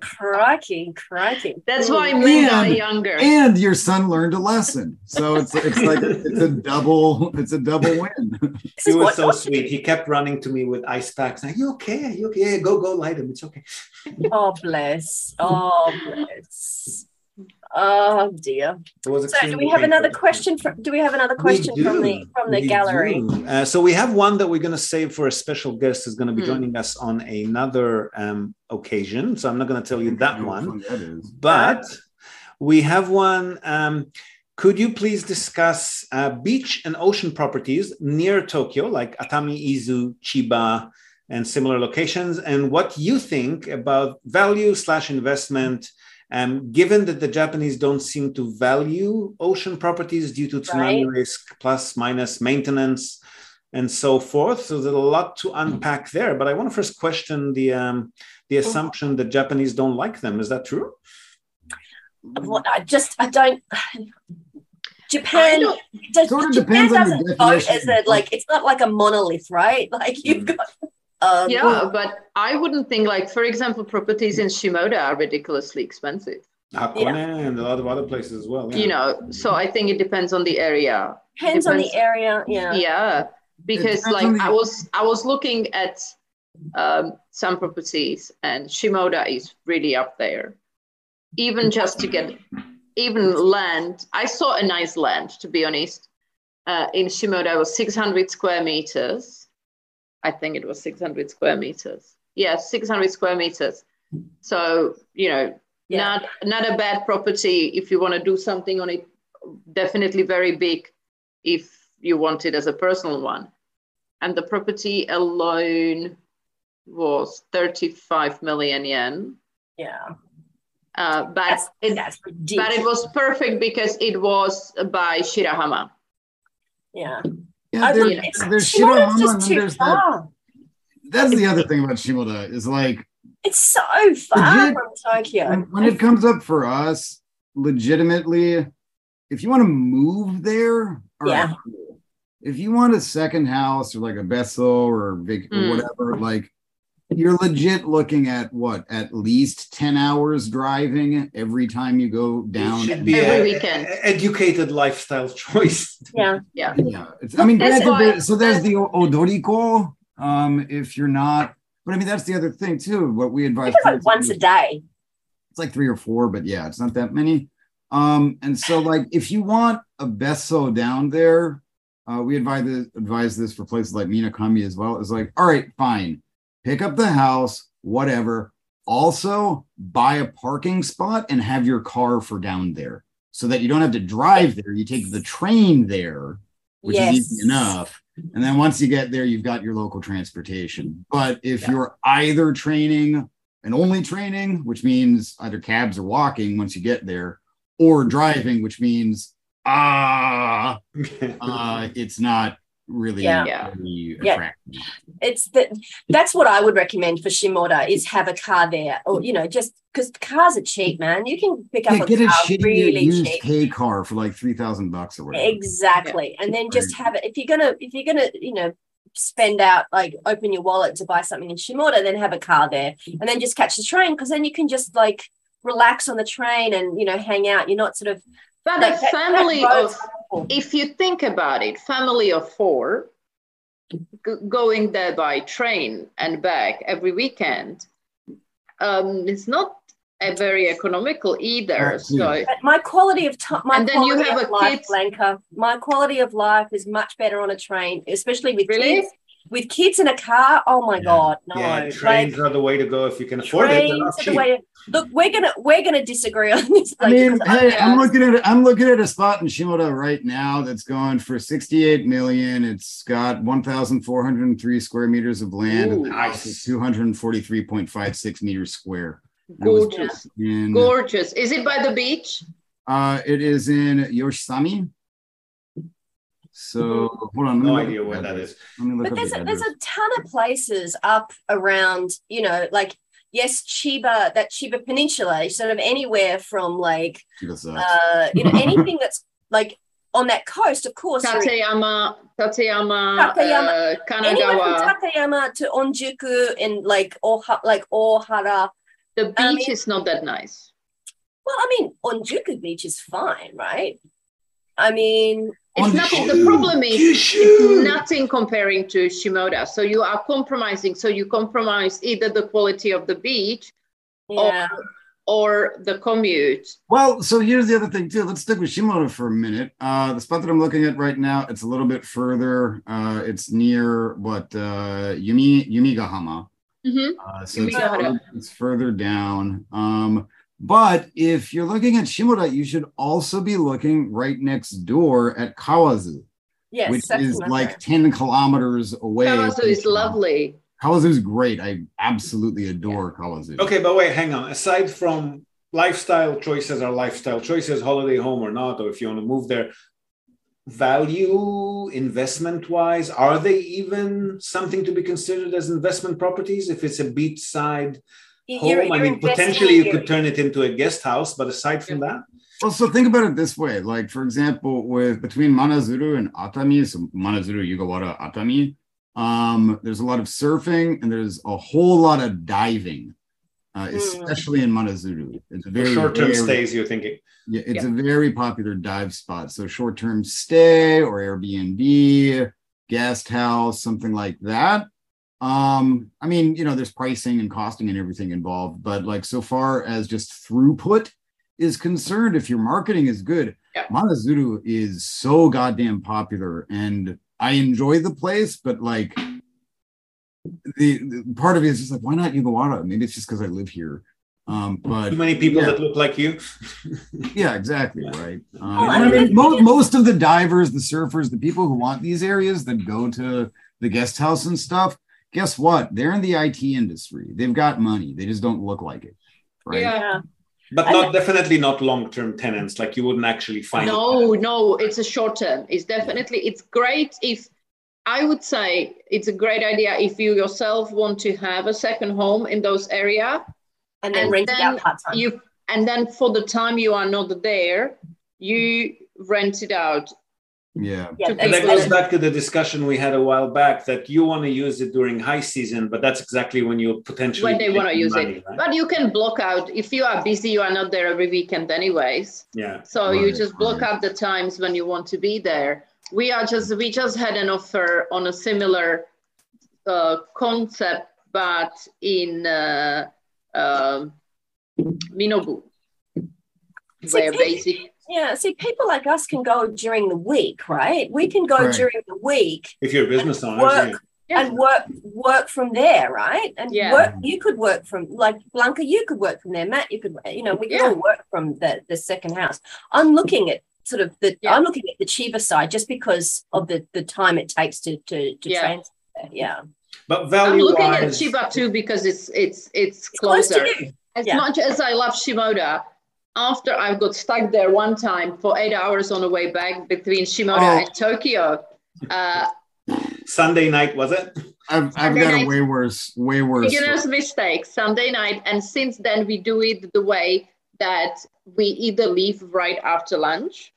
crikey crikey That's why men are And- younger. and your son learned a lesson. So it's it's like it's a double it's a double win. He was so sweet. He kept running to me with ice packs. Are you okay? You okay? Go, go, light him. It's okay. oh bless oh bless oh dear was so do we have another question from do we have another question from the from the We gallery. Uh, so we have one that we're going to save for a special guest who's going to be Hmm. joining us on another um, occasion. So I'm not going to tell you that one, fun but we have one. Um, could you please discuss uh, beach and ocean properties near Tokyo, like Atami, Izu, Chiba, and similar locations, and what you think about value slash investment? Um, given that the Japanese don't seem to value ocean properties due to tsunami Right. risk, plus minus maintenance, and so forth, so there's a lot to unpack there. But I want to first question the um, the assumption that Japanese don't like them. Is that true? what I just I don't. I Japan don't- does, Sort of Japan depends on the doesn't vote definition. as a like it's not like a monolith, right? Like you've got um, yeah, but I wouldn't think like, for example, properties in Shimoda are ridiculously expensive. Hakone and a lot of other places as well. yeah. You know, so I think it depends on the area. depends on the area. Yeah. Yeah, because like I was I was looking at um, some properties and Shimoda is really up there. Even just to get even land, I saw a nice land to be honest. Uh, in Shimoda it was 600 square meters. I think it was 600 square meters. Yeah, 600 square meters. So you know, Yeah. not not a bad property if you want to do something on it. Definitely very big if you want it as a personal one. And the property alone was 35 million yen. Yeah. Uh, but That's, it, that's but it was perfect because it was by Shirahama. yeah. Yeah, I there, mean, it's, there's Shimoda just too there's that. far. That's the other thing about Shimoda is like It's so far Legit. from Tokyo. when, when it comes up for us, legitimately, if you want to move there, all Yeah. If you want a second house or like a besso or, Vic, or Mm. whatever, like you're legit looking at what at least 10 hours driving every time you go down. It should be Every a- weekend. a- educated lifestyle choice. Yeah. Yeah. yeah it's, i mean That's why- so there's the Odoriko um if you're not but i mean that's the other thing too what we advise think like once is- a day. it's like three or four but yeah it's not that many um and so like if you want a besso down there uh we advise this, advise this for places like minakami as well is like all right fine pick up the house whatever also buy a parking spot and have your car for down there so that you don't have to drive there you take the train there which Yes. is easy enough. And then once you get there, you've got your local transportation. But if Yeah. you're either training and only training, which means either cabs or walking once you get there, or driving, which means ah, uh, it's not really, Yeah. Yeah. really Yeah. It's that that's what I would recommend for Shimoda is have a car there. Or you know, just because cars are cheap, man. You can pick up Yeah, a get a car shitty really used cheap. K car for like three thousand bucks or whatever. Exactly. And then just have it if you're gonna if you're gonna, you know, spend out like open your wallet to buy something in Shimoda, then have a car there and then just catch the train because then you can just like relax on the train and you know hang out. You're not sort of But like a family that of road's if you think about it, family of four g- going there by train and back every weekend, um, it's not a very economical either. So But my quality of time, my And then you quality have of a life, kid- Blanca. My quality of life is much better on a train, especially with Really? kids. With kids in a car, oh my Yeah. god, no! yeah, Like, trains are the way to go if you can afford it. Trains not are the way to- look, we're gonna we're gonna disagree on this. I mean, hey, I'm, yeah. looking at I'm looking at a spot in Shimoda right now that's going for 68 million. It's got 1,403 square meters of land. and Ooh. the house is 243.56 meters square. And it was gorgeous, In, gorgeous. Is it by the beach? uh, it is in Yoshisami. So hold on, let me No look idea up where the that address. is. Let me look but there's a, there's a ton of places up around, you know, like yes, Chiba, that Chiba Peninsula, sort of anywhere from like uh, you know, anything that's like on that coast, of course. you're- Tateyama, Tateyama, Tateyama. Uh, Anywhere from Kanagawa. Takayama to Onjuku and like Oha, like Ohara. The beach I mean- is not that nice. Well, I mean, Onjuku Beach is fine, right? I mean, It's On nothing. the The problem is it's nothing comparing to Shimoda. So you are compromising. So you compromise either the quality of the beach yeah. or the commute. Well, so here's the other thing too. Let's stick with Shimoda for a minute. Uh, the spot that I'm looking at right now, it's a little bit further. Uh, it's near what uh, Yumi Yumigahama. Mhm. Uh, so it's further, it's further down. Um, but if you're looking at Shimoda, you should also be looking right next door at Kawazu, Yes, which is what like saying. 10 kilometers away. Kawazu is Shimoda. lovely. is great. I absolutely adore Kawazu. Okay, but wait, hang on. Aside from lifestyle choices are lifestyle choices, holiday home or not, or if you want to move there, value investment wise, are they even something to be considered as investment properties? If it's a beachside You- home, you're- I you're mean, potentially you could turn it into a guest house, but aside from that, Well, so think about it this way. Like, for example, with between Manazuru and Atami, so Manazuru, Yugawara, Atami, um, there's a lot of surfing and there's a whole lot of diving, uh, Mm. especially in Manazuru. It's a very short term stays, you're thinking. Yeah, it's a very popular dive spot. So short term stay or Airbnb, guest house, something like that. Um, I mean, you know, there's pricing and costing and everything involved, but like so far as just throughput is concerned, if your marketing is good, Yeah. Manazuru is so goddamn popular and I enjoy the place, but like the, the part of it is just like, why not Yugawara? Maybe it's just because I live here. Um, but Too many people yeah. that look like you. yeah, exactly. Yeah. Right. Um, Oh, I mean, mean, mo- most of the divers, the surfers, the people who want these areas that go to the guest house and stuff, guess what? They're in the IT industry. They've got money. They just don't look like it. Right. Yeah. Yeah. But I not definitely not long term tenants. Like you wouldn't actually find. No, no, it's a short term. It's definitely it's great if I would say it's a great idea if you yourself want to have a second home in those area And then And rent it then out part time. you and then for the time you are not there, you rent it out. Yeah. Yeah, And that goes back to the discussion we had a while back that you want to use it during high season, but that's exactly when you potentially when they want to use money, it. right? But you can block out if you are busy, you are not there every weekend anyways. Yeah. So you just block right. out the times when you want to be there. We are just we just had an offer on a similar uh, concept, but in uh, um Minobu, See, where people- basic Yeah, see, people like us can go during the week, right? We can go Right. during the week If you're a business owner, work yeah. Yeah. and work work from there, right? And Yeah. work you could work from like Blanca, you could work from there. Matt, you could you know, we could Yeah. all work from the the second house. I'm looking at sort of the Yeah. I'm looking at the Chiba side just because of the the time it takes to to to Yeah. transfer. Yeah. But I'm value looking at wise, Chiba too because it's it's it's It's close closer. to you. As Yeah. much as I love Shimoda, after I got stuck there one time for eight hours on the way back between Shimoda Oh. and Tokyo, uh, Sunday night was it? I've, I've Sunday got a way worse, way worse. beginner's mistake Sunday night, and since then we do it the way that we either leave right after lunch.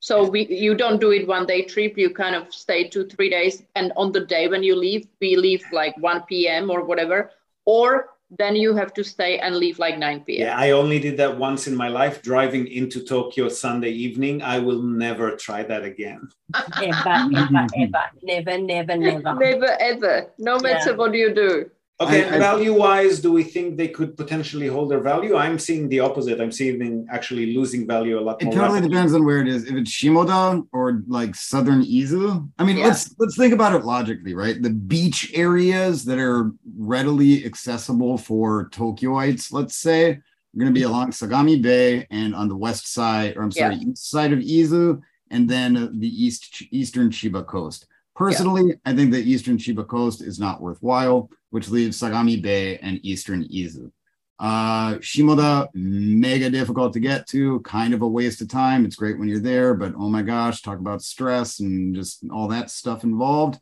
So we you don't do it one day trip. You kind of stay two three days, and on the day when you leave, we leave like one p.m. or whatever, or then you have to stay and leave like nine p.m. Yeah, I only did that once in my life, driving into Tokyo Sunday evening. I will never try that again. Ever, ever, ever. Never, never, never. Never ever, no matter what you do. Okay, I- value wise, do we think they could potentially hold their value? I'm seeing the opposite. I'm seeing them actually losing value a lot It totally rapidly. depends on where it is. If it's Shimoda or like southern Izu, I mean, Yeah. let's let's think about it logically, right? The beach areas that are readily accessible for Tokyoites, let's say, are going to be mm-hmm. along Sagami Bay and on the west side, or I'm sorry, east side of Izu, and then the east eastern Chiba coast. Personally, I think the eastern Chiba coast is not worthwhile, which leaves Sagami Bay and eastern Izu. Uh, Shimoda, mega difficult to get to, kind of a waste of time. It's great when you're there, but oh my gosh, talk about stress and just all that stuff involved.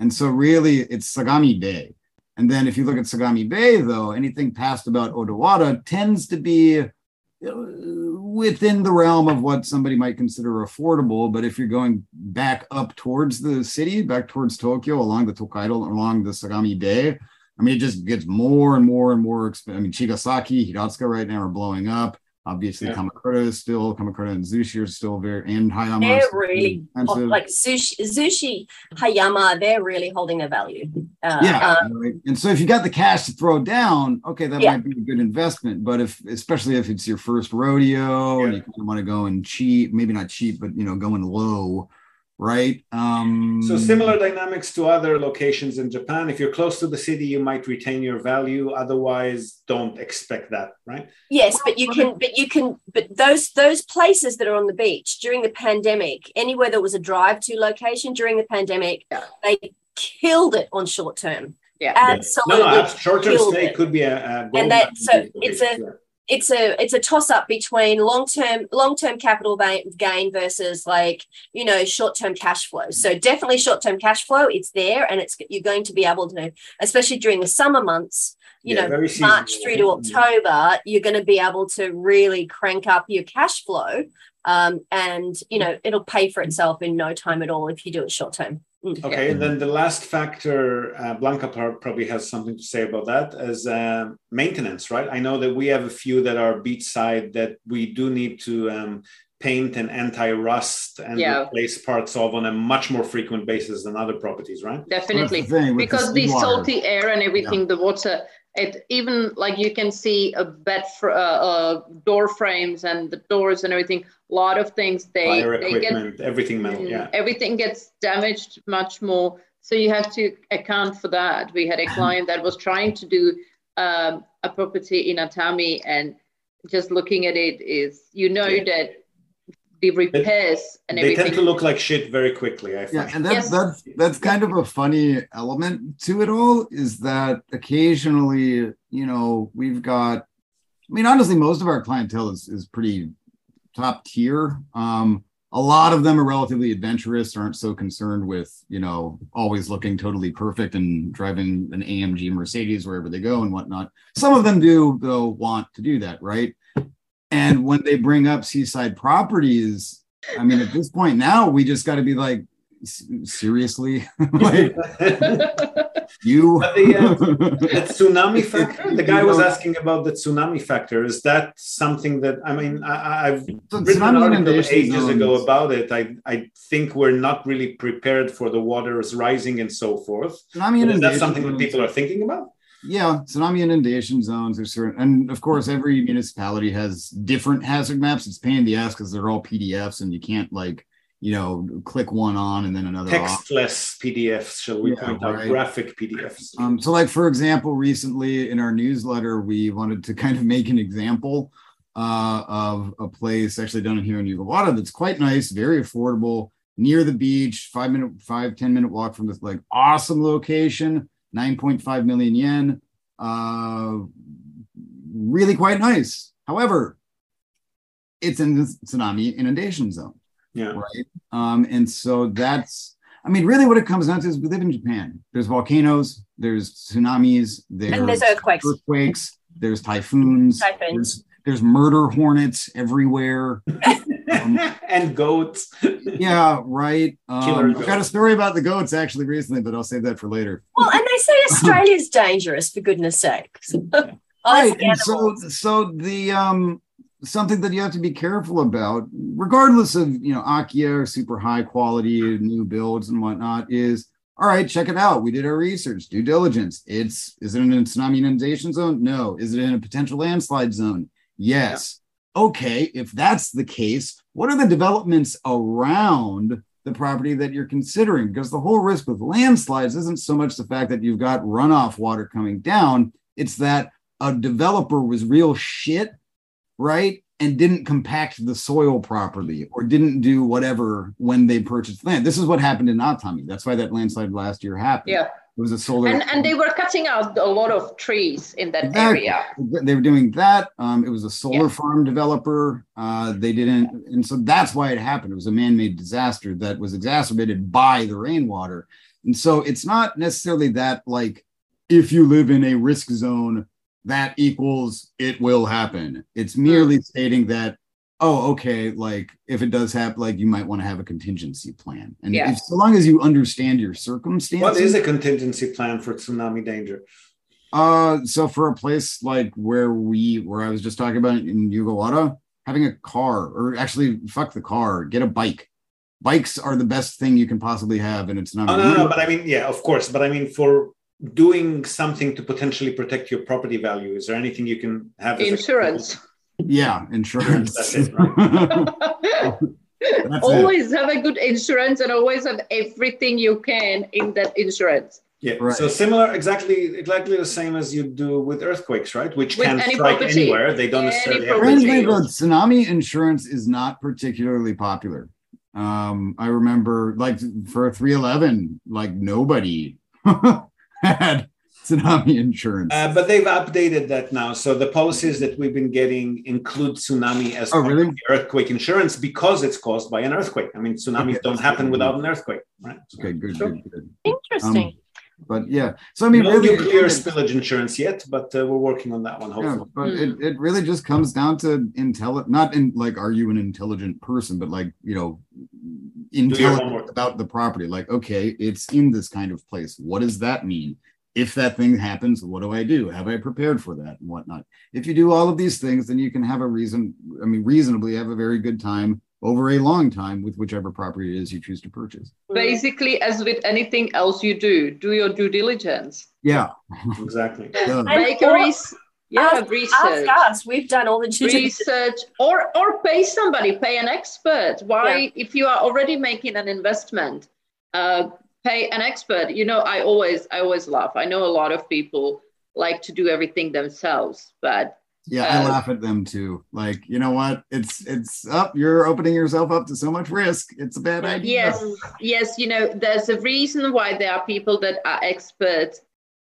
And so, really, it's Sagami Bay. And then, if you look at Sagami Bay, though, anything past about Odawara tends to be within the realm of what somebody might consider affordable. But if you're going back up towards the city, back towards Tokyo, along the Tokaido, along the Sagami Bay, I mean, it just gets more and more and more expensive. I mean, Chigasaki, Hiratsuka right now are blowing up. Obviously, Yeah. Kamakura is still, Kamakura and Zushi are still very, and Hayama. They're really expensive. like Zushi, sushi Hayama. They're really holding their value. Uh, yeah. uh, right. And so if you got the cash to throw down, okay, that Yeah. might be a good investment. But if, especially if it's your first rodeo and you kind of want to go and cheap, maybe not cheap, but you know, going low, right? Um, So similar dynamics to other locations in Japan. If you're close to the city, you might retain your value. Otherwise, don't expect that, right? Yes, but you can, but you can, but those those places that are on the beach during the pandemic, anywhere that was a drive-to location during the pandemic, Yeah. they killed it on short term. Yeah. Absolutely. No, no, abs- short-term stay it. could be a, a And that- so it's a- sure. It's a it's a toss up between long term long term capital gain versus like you know short term cash flow. So definitely short term cash flow. It's there, and it's you're going to be able to, especially during the summer months. You Yeah, know, March seasonal. through to October, you're going to be able to really crank up your cash flow, um, and you know it'll pay for itself in no time at all if you do it short term. Okay, and then the last factor, uh, Blanca probably has something to say about that, is um maintenance, right? I know that we have a few that are beachside that we do need to um, paint and anti-rust and Yeah. replace parts of on a much more frequent basis than other properties, right? definitely the thing with the because the seawater. salty air and everything the water it even like you can see a bed fr- uh, uh, door frames and the doors and everything a lot of things they Fire they get everything metal, Mm, yeah. everything gets damaged much more so you have to account for that we had a client that was trying to do um, a property in atami and just looking at it is you know Yeah. that the repairs and They everything tend to look like shit very quickly, I Yeah, and that's Yes. that's that's kind of a funny element to it all is that occasionally, you know, we've got I mean, honestly, most of our clientele is is pretty top tier. Um, a lot of them are relatively adventurous, aren't so concerned with, you know, always looking totally perfect and driving an AMG Mercedes wherever they go and whatnot. Some of them do, though, want to do that, right? And when they bring up seaside properties, I mean, at this point now, we just got to be like, seriously? Like you? The, uh, the, tsunami factor the guy was asking about the tsunami factor. Is that something that i mean I, have written an article ages zones. ago about it. I, I think we're not really prepared for the waters rising and so forth. Tsunami is that something that people are thinking about yeah, tsunami inundation zones are certain, and of course, every municipality has different hazard maps. It's pain in the ass because they're all PDFs, and you can't like you know, click one on and then another textless off. PDFs, shall we yeah, point out, graphic PDFs. Um, so, like for example, recently in our newsletter, we wanted to kind of make an example uh, of a place actually down here in Yugawara that's quite nice, very affordable, near the beach, five minute, five ten minute walk from this like awesome location, 9.5 million yen. Uh, really quite nice. However, it's in the tsunami inundation zone. Yeah. Right. Um, and so that's, I mean, really what it comes down to is we live in Japan. There's volcanoes, there's tsunamis, there's, and there's earthquakes. earthquakes, there's typhoons, typhoons. There's, there's murder hornets everywhere. um, and goats. yeah, right. Um, I've got a story about the goats actually recently, but I'll save that for later. Well, and they say Australia's dangerous for goodness sake. right. And so, so the um, something that you have to be careful about, regardless of you know Akiya or super high quality new builds and whatnot, is all right, check it out. We did our research, due diligence. It's is it in a tsunami inundation zone? No. Is it in a potential landslide zone? Yes. Yeah. Okay, if that's the case, what are the developments around the property that you're considering? Because the whole risk with landslides isn't so much the fact that you've got runoff water coming down, it's that a developer was real shit right? And didn't compact the soil properly or didn't do whatever when they purchased land. This is what happened in Atami. That's why that landslide last year happened. Yeah. It was a solar. And, and they were cutting out a lot of trees in that area. They were doing that. Um, it was a solar yeah. farm developer. Uh, they didn't. And so that's why it happened. It was a man made disaster that was exacerbated by the rainwater. And so it's not necessarily that, like, if you live in a risk zone, that equals it will happen. It's merely mm. stating that, oh, okay, like if it does happen, like you might want to have a contingency plan. And yeah. if, so long as you understand your circumstances. What is a contingency plan for tsunami danger? Uh, so for a place like where we, where I was just talking about in Yugawara, having a car, or actually, fuck the car, get a bike. Bikes are the best thing you can possibly have, and it's not. Oh, no, no, no, but I mean, yeah, of course, but I mean, for doing something to potentially protect your property value? Is there anything you can have? Insurance. Yeah, insurance. That's it, right? That's always it. have a good insurance and always have everything you can in that insurance. Yeah. Right. So similar, exactly, exactly the same as you do with earthquakes, right? Which with can any strike property. anywhere. They don't necessarily. Have tsunami insurance is not particularly popular. Um, I remember, like for 311, like nobody had tsunami insurance. Uh, but they've updated that now. So the policies that we've been getting include tsunami as oh, really? earthquake insurance because it's caused by an earthquake. I mean, tsunamis okay. don't happen without an earthquake, right? So, okay, good, sure. good, good. Interesting. Um, but yeah, so I mean, no really, nuclear spillage insurance yet, but uh, we're working on that one. Hopefully, yeah, but it, it really just comes down to intelligent. Not in like, are you an intelligent person, but like you know, intelligent about the property. Like, okay, it's in this kind of place. What does that mean? If that thing happens, what do I do? Have I prepared for that and whatnot? If you do all of these things, then you can have a reason. I mean, reasonably have a very good time over a long time with whichever property it is you choose to purchase. Basically, as with anything else you do, do your due diligence. Yeah, exactly. yeah. Bakeries. Yeah, ask, research. Ask us. We've done all the research, or or pay somebody, pay an expert. Why, yeah. if you are already making an investment, uh, pay an expert. You know, I always I always laugh. I know a lot of people like to do everything themselves, but yeah, uh, I laugh at them too. Like, you know what? It's it's up. You're opening yourself up to so much risk. It's a bad idea. Yes, yes. You know, there's a reason why there are people that are experts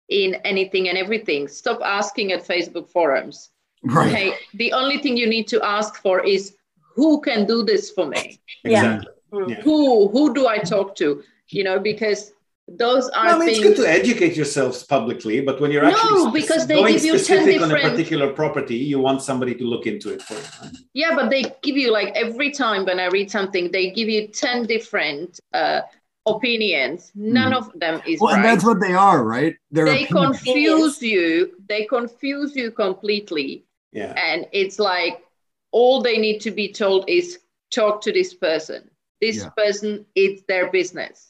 in anything and everything. Stop asking at Facebook forums. Right. Okay. The only thing you need to ask for is who can do this for me? Yeah. Exactly. Yeah. Who who do I talk to? You know, because those are Well, I mean, it's good to educate yourselves publicly, but when you're No, actually spec- because they going give you 10 specific on a particular property, you want somebody to look into it for you. Yeah, but they give you like every time when I read something, they give you 10 different uh, opinions. None Hmm. of them is Well, and that's what they are, right? They're They opinions. confuse you. They confuse you completely. Yeah. And it's like all they need to be told is talk to this person. This Yeah. person, it's their business.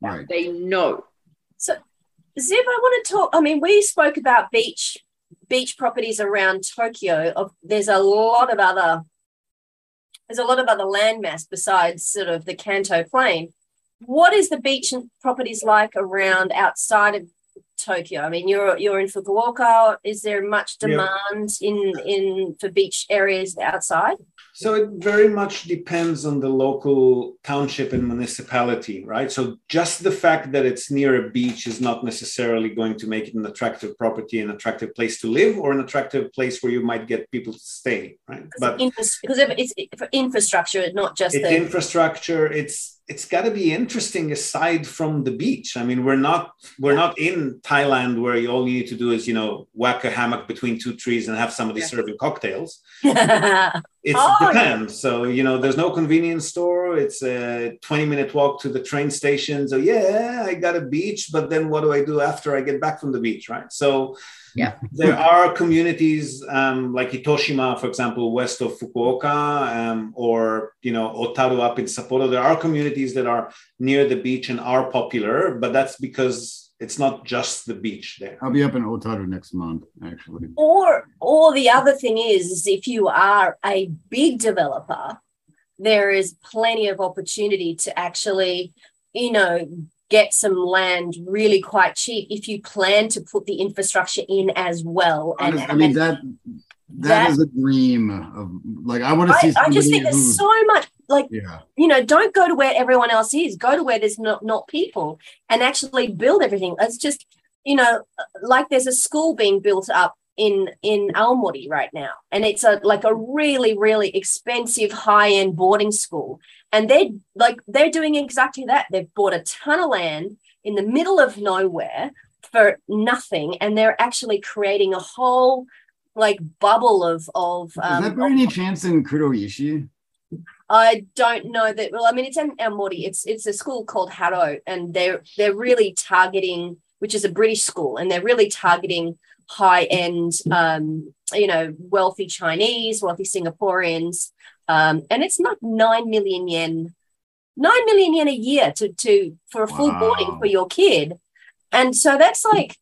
Right. They know. So, Ziv, I want to talk. I mean, we spoke about beach beach properties around Tokyo. Of there's a lot of other there's a lot of other landmass besides sort of the Kanto Plain. What is the beach and properties like around outside of Tokyo? I mean, you're you're in Fukuoka. Is there much Yeah. demand in in for beach areas outside? So it very much depends on the local township and municipality, right? So just the fact that it's near a beach is not necessarily going to make it an attractive property, an attractive place to live, or an attractive place where you might get people to stay, right? But Because it's infrastructure, not just it's the infrastructure it's it's got to be interesting aside from the beach. I mean we're not we're not in thailand where you, all you need to do is you know whack a hammock between two trees and have somebody Yeah. serving cocktails. It's Oh, japan so you know there's no convenience store. It's a 20 minute walk to the train station. So yeah i got a beach but then what do i do after i get back from the beach right? So Yeah. there are communities um, like Itoshima, for example, west of Fukuoka, um, or you know Otaru up in Sapporo. There are communities that are near the beach and are popular, but that's because it's not just the beach there. I'll be up in Otaru next month, actually. Or or the other thing is, is if you are a big developer, there is plenty of opportunity to actually, you know, get some land really quite cheap if you plan to put the infrastructure in as well. And, I mean and that that- that is a dream of like I want to see I, I just think there's so much like yeah you know, don't go to where everyone else is. Go to where there's not not people and actually build everything. It's just, you know, like there's a school being built up in in Aomori right now, and it's a like a really really expensive high end boarding school, and they're like they're doing exactly that. They've bought a ton of land in the middle of nowhere for nothing, and they're actually creating a whole like bubble of of is that um, by any chance in Kuroishi? I don't know that. Well, I mean, it's in Aomori. It's it's a school called Harrow, and they're they're really targeting, which is a British school, and they're really targeting high end, um, you know, wealthy Chinese, wealthy Singaporeans, um, and it's not nine million yen, nine million yen a year to to for a full boarding for your kid, and so that's like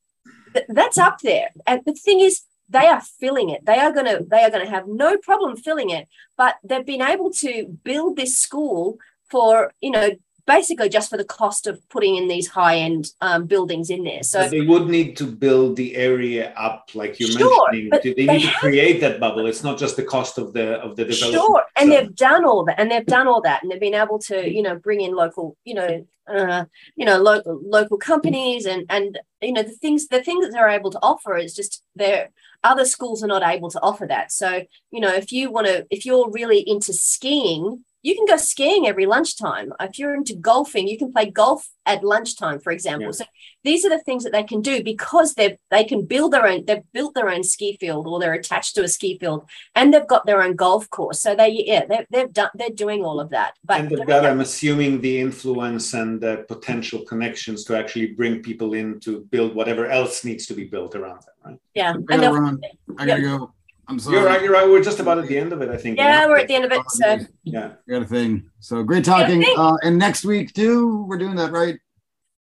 th- that's up there. And the thing is, they are filling it. They are gonna they are gonna have no problem filling it but they've been able to build this school for you know basically just for the cost of putting in these high end um, buildings in there so But they would need to build the area up, like you're Sure, mentioning. but They they need to create that bubble. It's not just the cost of the of the development. sure and So- they've done all that and they've done all that and they've been able to you know bring in local you know uh, you know local local companies and and you know the things the things that they're able to offer is just there other schools are not able to offer that so you know if you want to if you're really into skiing you can go skiing every lunchtime if you're into golfing you can play golf at lunchtime for example Yeah. so these are the things that they can do because they've they can build their own they've built their own ski field or they're attached to a ski field and they've got their own golf course so they yeah they've, they've done they're doing all of that but and they've got, I'm assuming, the influence and the potential connections to actually bring people in to build whatever else needs to be built around them, right? yeah I and gotta run. I gotta go. I'm sorry. You're right. You're right. We're just about at the end of it, I think. yeah we're at the end of it so Yeah. I got a thing. So great talking. Uh, and next week too, we're doing that, right?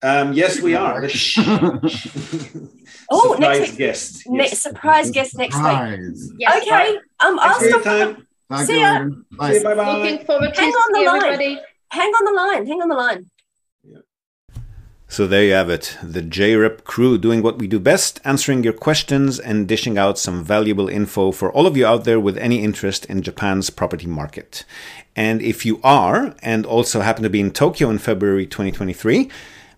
Um, yes, we are. Oh, surprise next week. guest. ne- Yes. surprise guest next week Yes. okay um i'll stop time. Talk See you ya. Bye. Bye-bye. Looking forward to Hang on the see line. everybody. hang on the line hang on the line So there you have it, the JREP crew doing what we do best, answering your questions and dishing out some valuable info for all of you out there with any interest in Japan's property market. And if you are, and also happen to be in Tokyo in February 2023,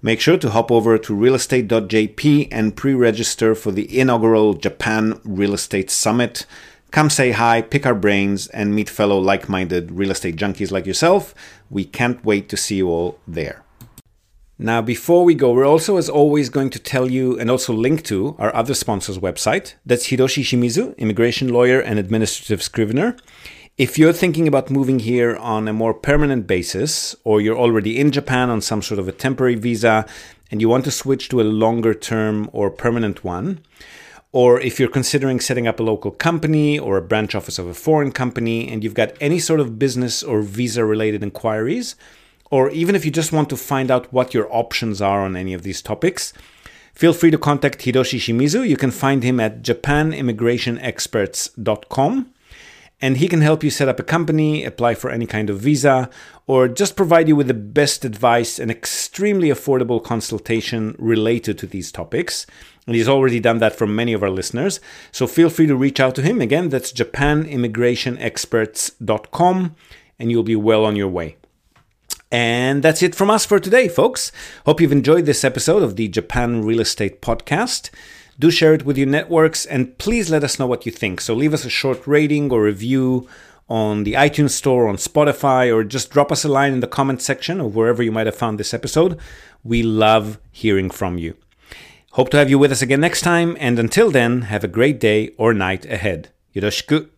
make sure to hop over to realestate.jp and pre register for the inaugural Japan Real Estate Summit come say hi, pick our brains, and meet fellow like minded real estate junkies like yourself. We can't wait to see you all there. Now, before we go, we're also, as always, going to tell you and also link to our other sponsor's website. That's Hiroshi Shimizu, immigration lawyer and administrative scrivener. If you're thinking about moving here on a more permanent basis, or you're already in Japan on some sort of a temporary visa and you want to switch to a longer term or permanent one, or if you're considering setting up a local company or a branch office of a foreign company and you've got any sort of business or visa related inquiries, or even if you just want to find out what your options are on any of these topics, feel free to contact Hiroshi Shimizu. You can find him at japanimmigrationexperts.com and he can help you set up a company, apply for any kind of visa, or just provide you with the best advice and extremely affordable consultation related to these topics. And he's already done that for many of our listeners. So feel free to reach out to him. Again, that's japanimmigrationexperts.com, and you'll be well on your way. And that's it from us for today, folks. Hope you've enjoyed this episode of the Japan Real Estate Podcast. Do share it with your networks and please let us know what you think. So leave us a short rating or review on the iTunes Store, on Spotify, or just drop us a line in the comment section of wherever you might have found this episode. We love hearing from you. Hope to have you with us again next time, and until then, have a great day or night ahead. Yoroshiku.